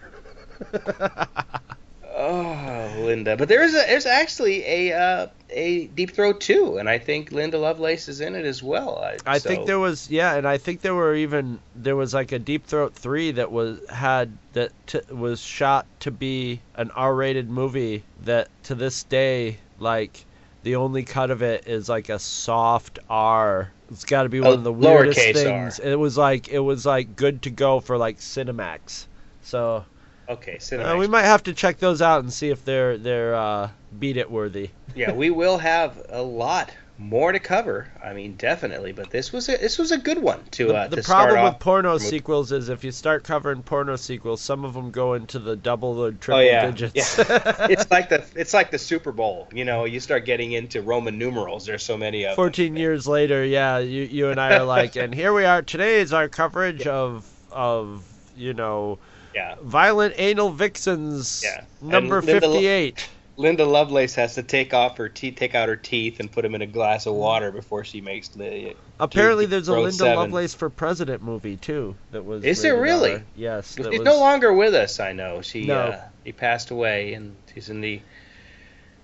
Oh, (laughs) Linda. But there is a there's actually a uh, a Deep Throat 2, and I think Linda Lovelace is in it as well. I, I so- think there was yeah, and I think there were even there was like a Deep Throat three that was had that t- was shot to be an R-rated movie that to this day like the only cut of it is like a soft R. It's got to be one of the weirdest things. It was like it was like good to go for like Cinemax. So Okay, uh, we might have to check those out and see if they're they're uh, beat it worthy. yeah, we (laughs) will have a lot more to cover. I mean, definitely. But this was a this was a good one to The, uh, the to start problem with porno sequels is if you start covering porno sequels, some of them go into the double or triple Oh yeah, digits. yeah. (laughs) it's like the it's like the Super Bowl. You know, you start getting into Roman numerals. There's so many of them. 14 years later, yeah, you you and I are like, (laughs) and here we are. Today is our coverage of of you know Yeah. violent anal vixens Yeah. number 58. Linda Lovelace has to take off her teeth, take out her teeth, and put them in a glass of water before she makes the. Apparently, there's a Linda 7. Lovelace for President movie too that was. Is there really? Yes. that She's was- no longer with us. I know she. No. Uh, he passed away, and he's in the.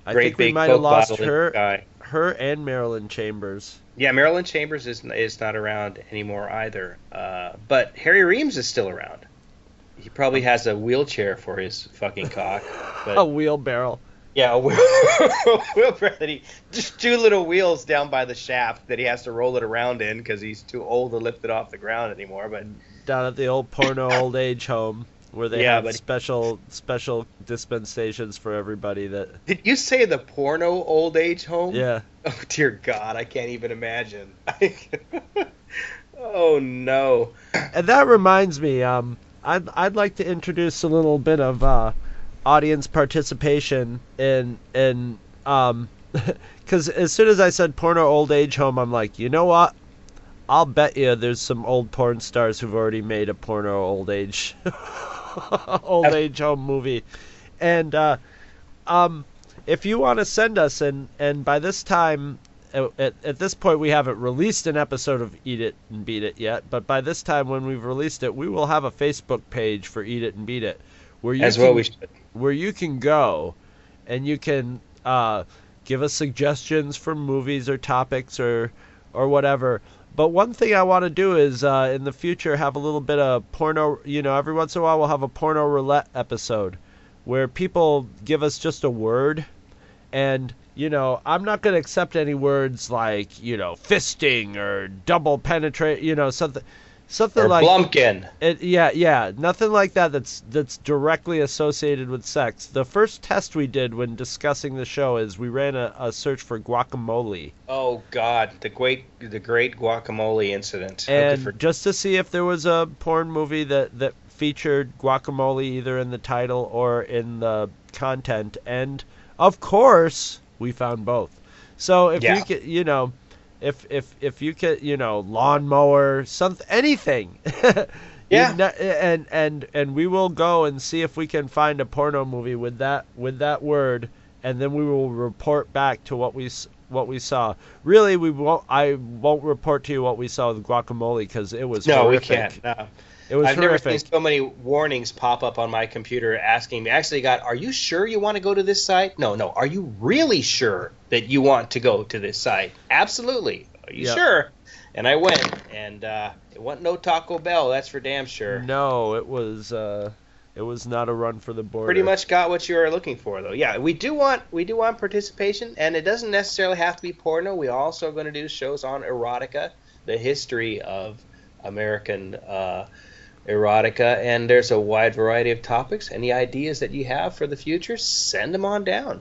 I think we might have lost her, sky. her and Marilyn Chambers. Yeah, Marilyn Chambers is is not around anymore either. Uh, but Harry Reems is still around. He probably has a wheelchair for his fucking cock. (laughs) But A wheelbarrow. yeah, a wheel, (laughs) wheelbarrow that he just two little wheels down by the shaft that he has to roll it around in because he's too old to lift it off the ground anymore. But down at the old porno (laughs) old age home where they Yeah, have but- special special dispensations for everybody that did you say the porno old age home? yeah Oh dear God, I can't even imagine. oh no. and that reminds me um I'd I'd like to introduce a little bit of uh audience participation in in um (laughs) cuz as soon as I said porno old age home I'm like you know what? I'll bet you there's some old porn stars who've already made a porno old age (laughs) old age home movie. And uh um if you want to send us and and by this time at, at, this point we haven't released an episode of eat it and beat it yet but by this time when we've released it we will have a facebook page for eat it and beat it where you As can, well we should. where you can go and you can uh, give us suggestions for movies or topics or or whatever but one thing I want to do is uh, in the future have a little bit of porno. You know, every once in a while we'll have a porno roulette episode where people give us just a word, and you know I'm not going to accept any words like you know fisting or double penetrate. You know something something Or like Blumpkin. it, yeah, yeah, nothing like that. That's that's directly associated with sex. The first test we did when discussing the show is we ran a, a search for guacamole, Oh God, the great the great guacamole incident. And for- just to see if there was a porn movie that that featured guacamole either in the title or in the content, and of course we found both. So if Yeah. you could, you know, if if if you could, you know, lawnmower, something, anything. (laughs) Yeah. Kn- and and and we will go and see if we can find a porno movie with that with that word, and then we will report back to what we what we saw. Really, we won't. I won't report to you what we saw with guacamole because it was No, horrific. we can't. No. It was I've never seen so many warnings pop up on my computer asking me. I actually got, "Are you sure you want to go to this site?" No, no. Are you really sure that you want to go to this site? Absolutely. Are you Yeah. sure? And I went, and uh, it wasn't no Taco Bell. That's for damn sure. No, it was. Uh, it was not a run for the border. Pretty much got what you were looking for, though. Yeah, we do want we do want participation, and it doesn't necessarily have to be porno. We also going to do shows on erotica, the history of American uh, erotica, and there's a wide variety of topics. Any ideas that you have for the future, send them on down.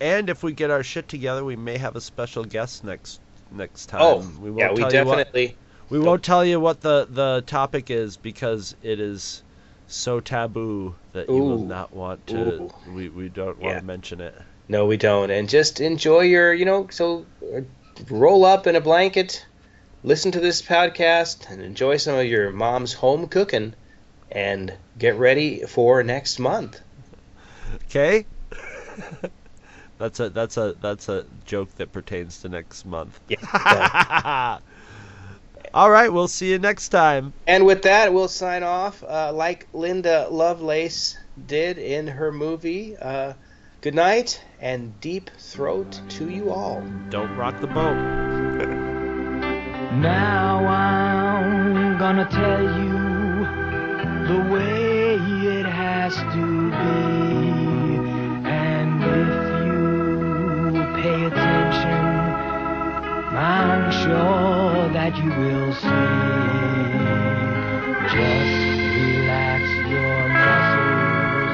And if we get our shit together, we may have a special guest next next time. Oh, we won't yeah, we you what- definitely. we won't tell you what the the topic is because it is so taboo that you will not want to. Ooh. We we don't want Yeah. to mention it. No, we don't. And just enjoy your, you know, so uh, roll up in a blanket, listen to this podcast, and enjoy some of your mom's home cooking, and get ready for next month. Okay. (laughs) that's a that's a that's a joke that pertains to next month. Yeah. (laughs) All right, we'll see you next time. And with that, we'll sign off uh, like Linda Lovelace did in her movie. Uh, good night and deep throat to you all. Don't rock the boat. Now I'm gonna tell you the way it has to be. And if you pay attention, I'm sure that you will see. Just relax your muscles,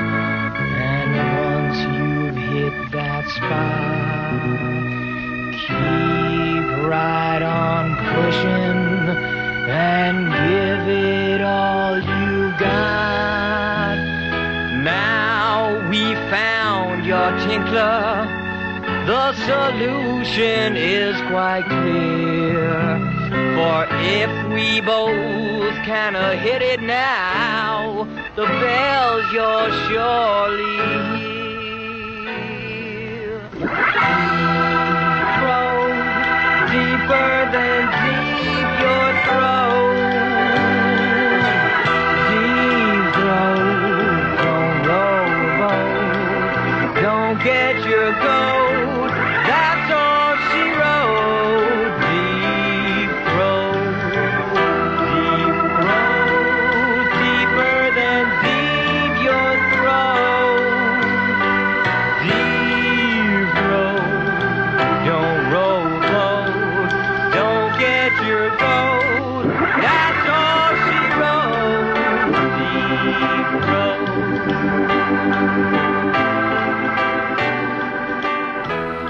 and once you've hit that spot, keep right on pushing and give it all you got. Now we found your tinkler. The solution is quite clear. For if we both uh, hit it now, the bells you'll surely hear. Deeper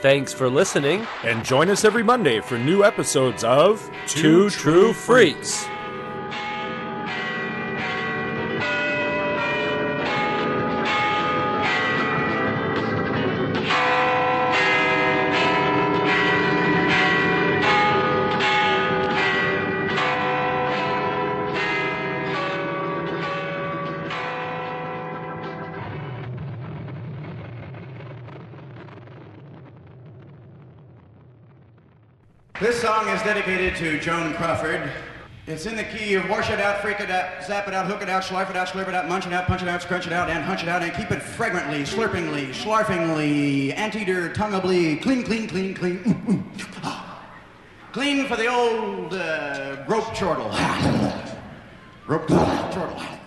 Thanks for listening. And join us every Monday for new episodes of Two True Freaks. This is dedicated to Joan Crawford. It's in the key of wash it out, freak it out, zap it out, hook it out, slife it out, slurp it out, munch it out, punch it out, scrunch it out, and hunch it out, and keep it fragrantly, slurpingly, schlarfingly, anteater, tongueably, clean, clean, clean, clean. Ah. Clean for the old uh, rope chortle. rope chortle.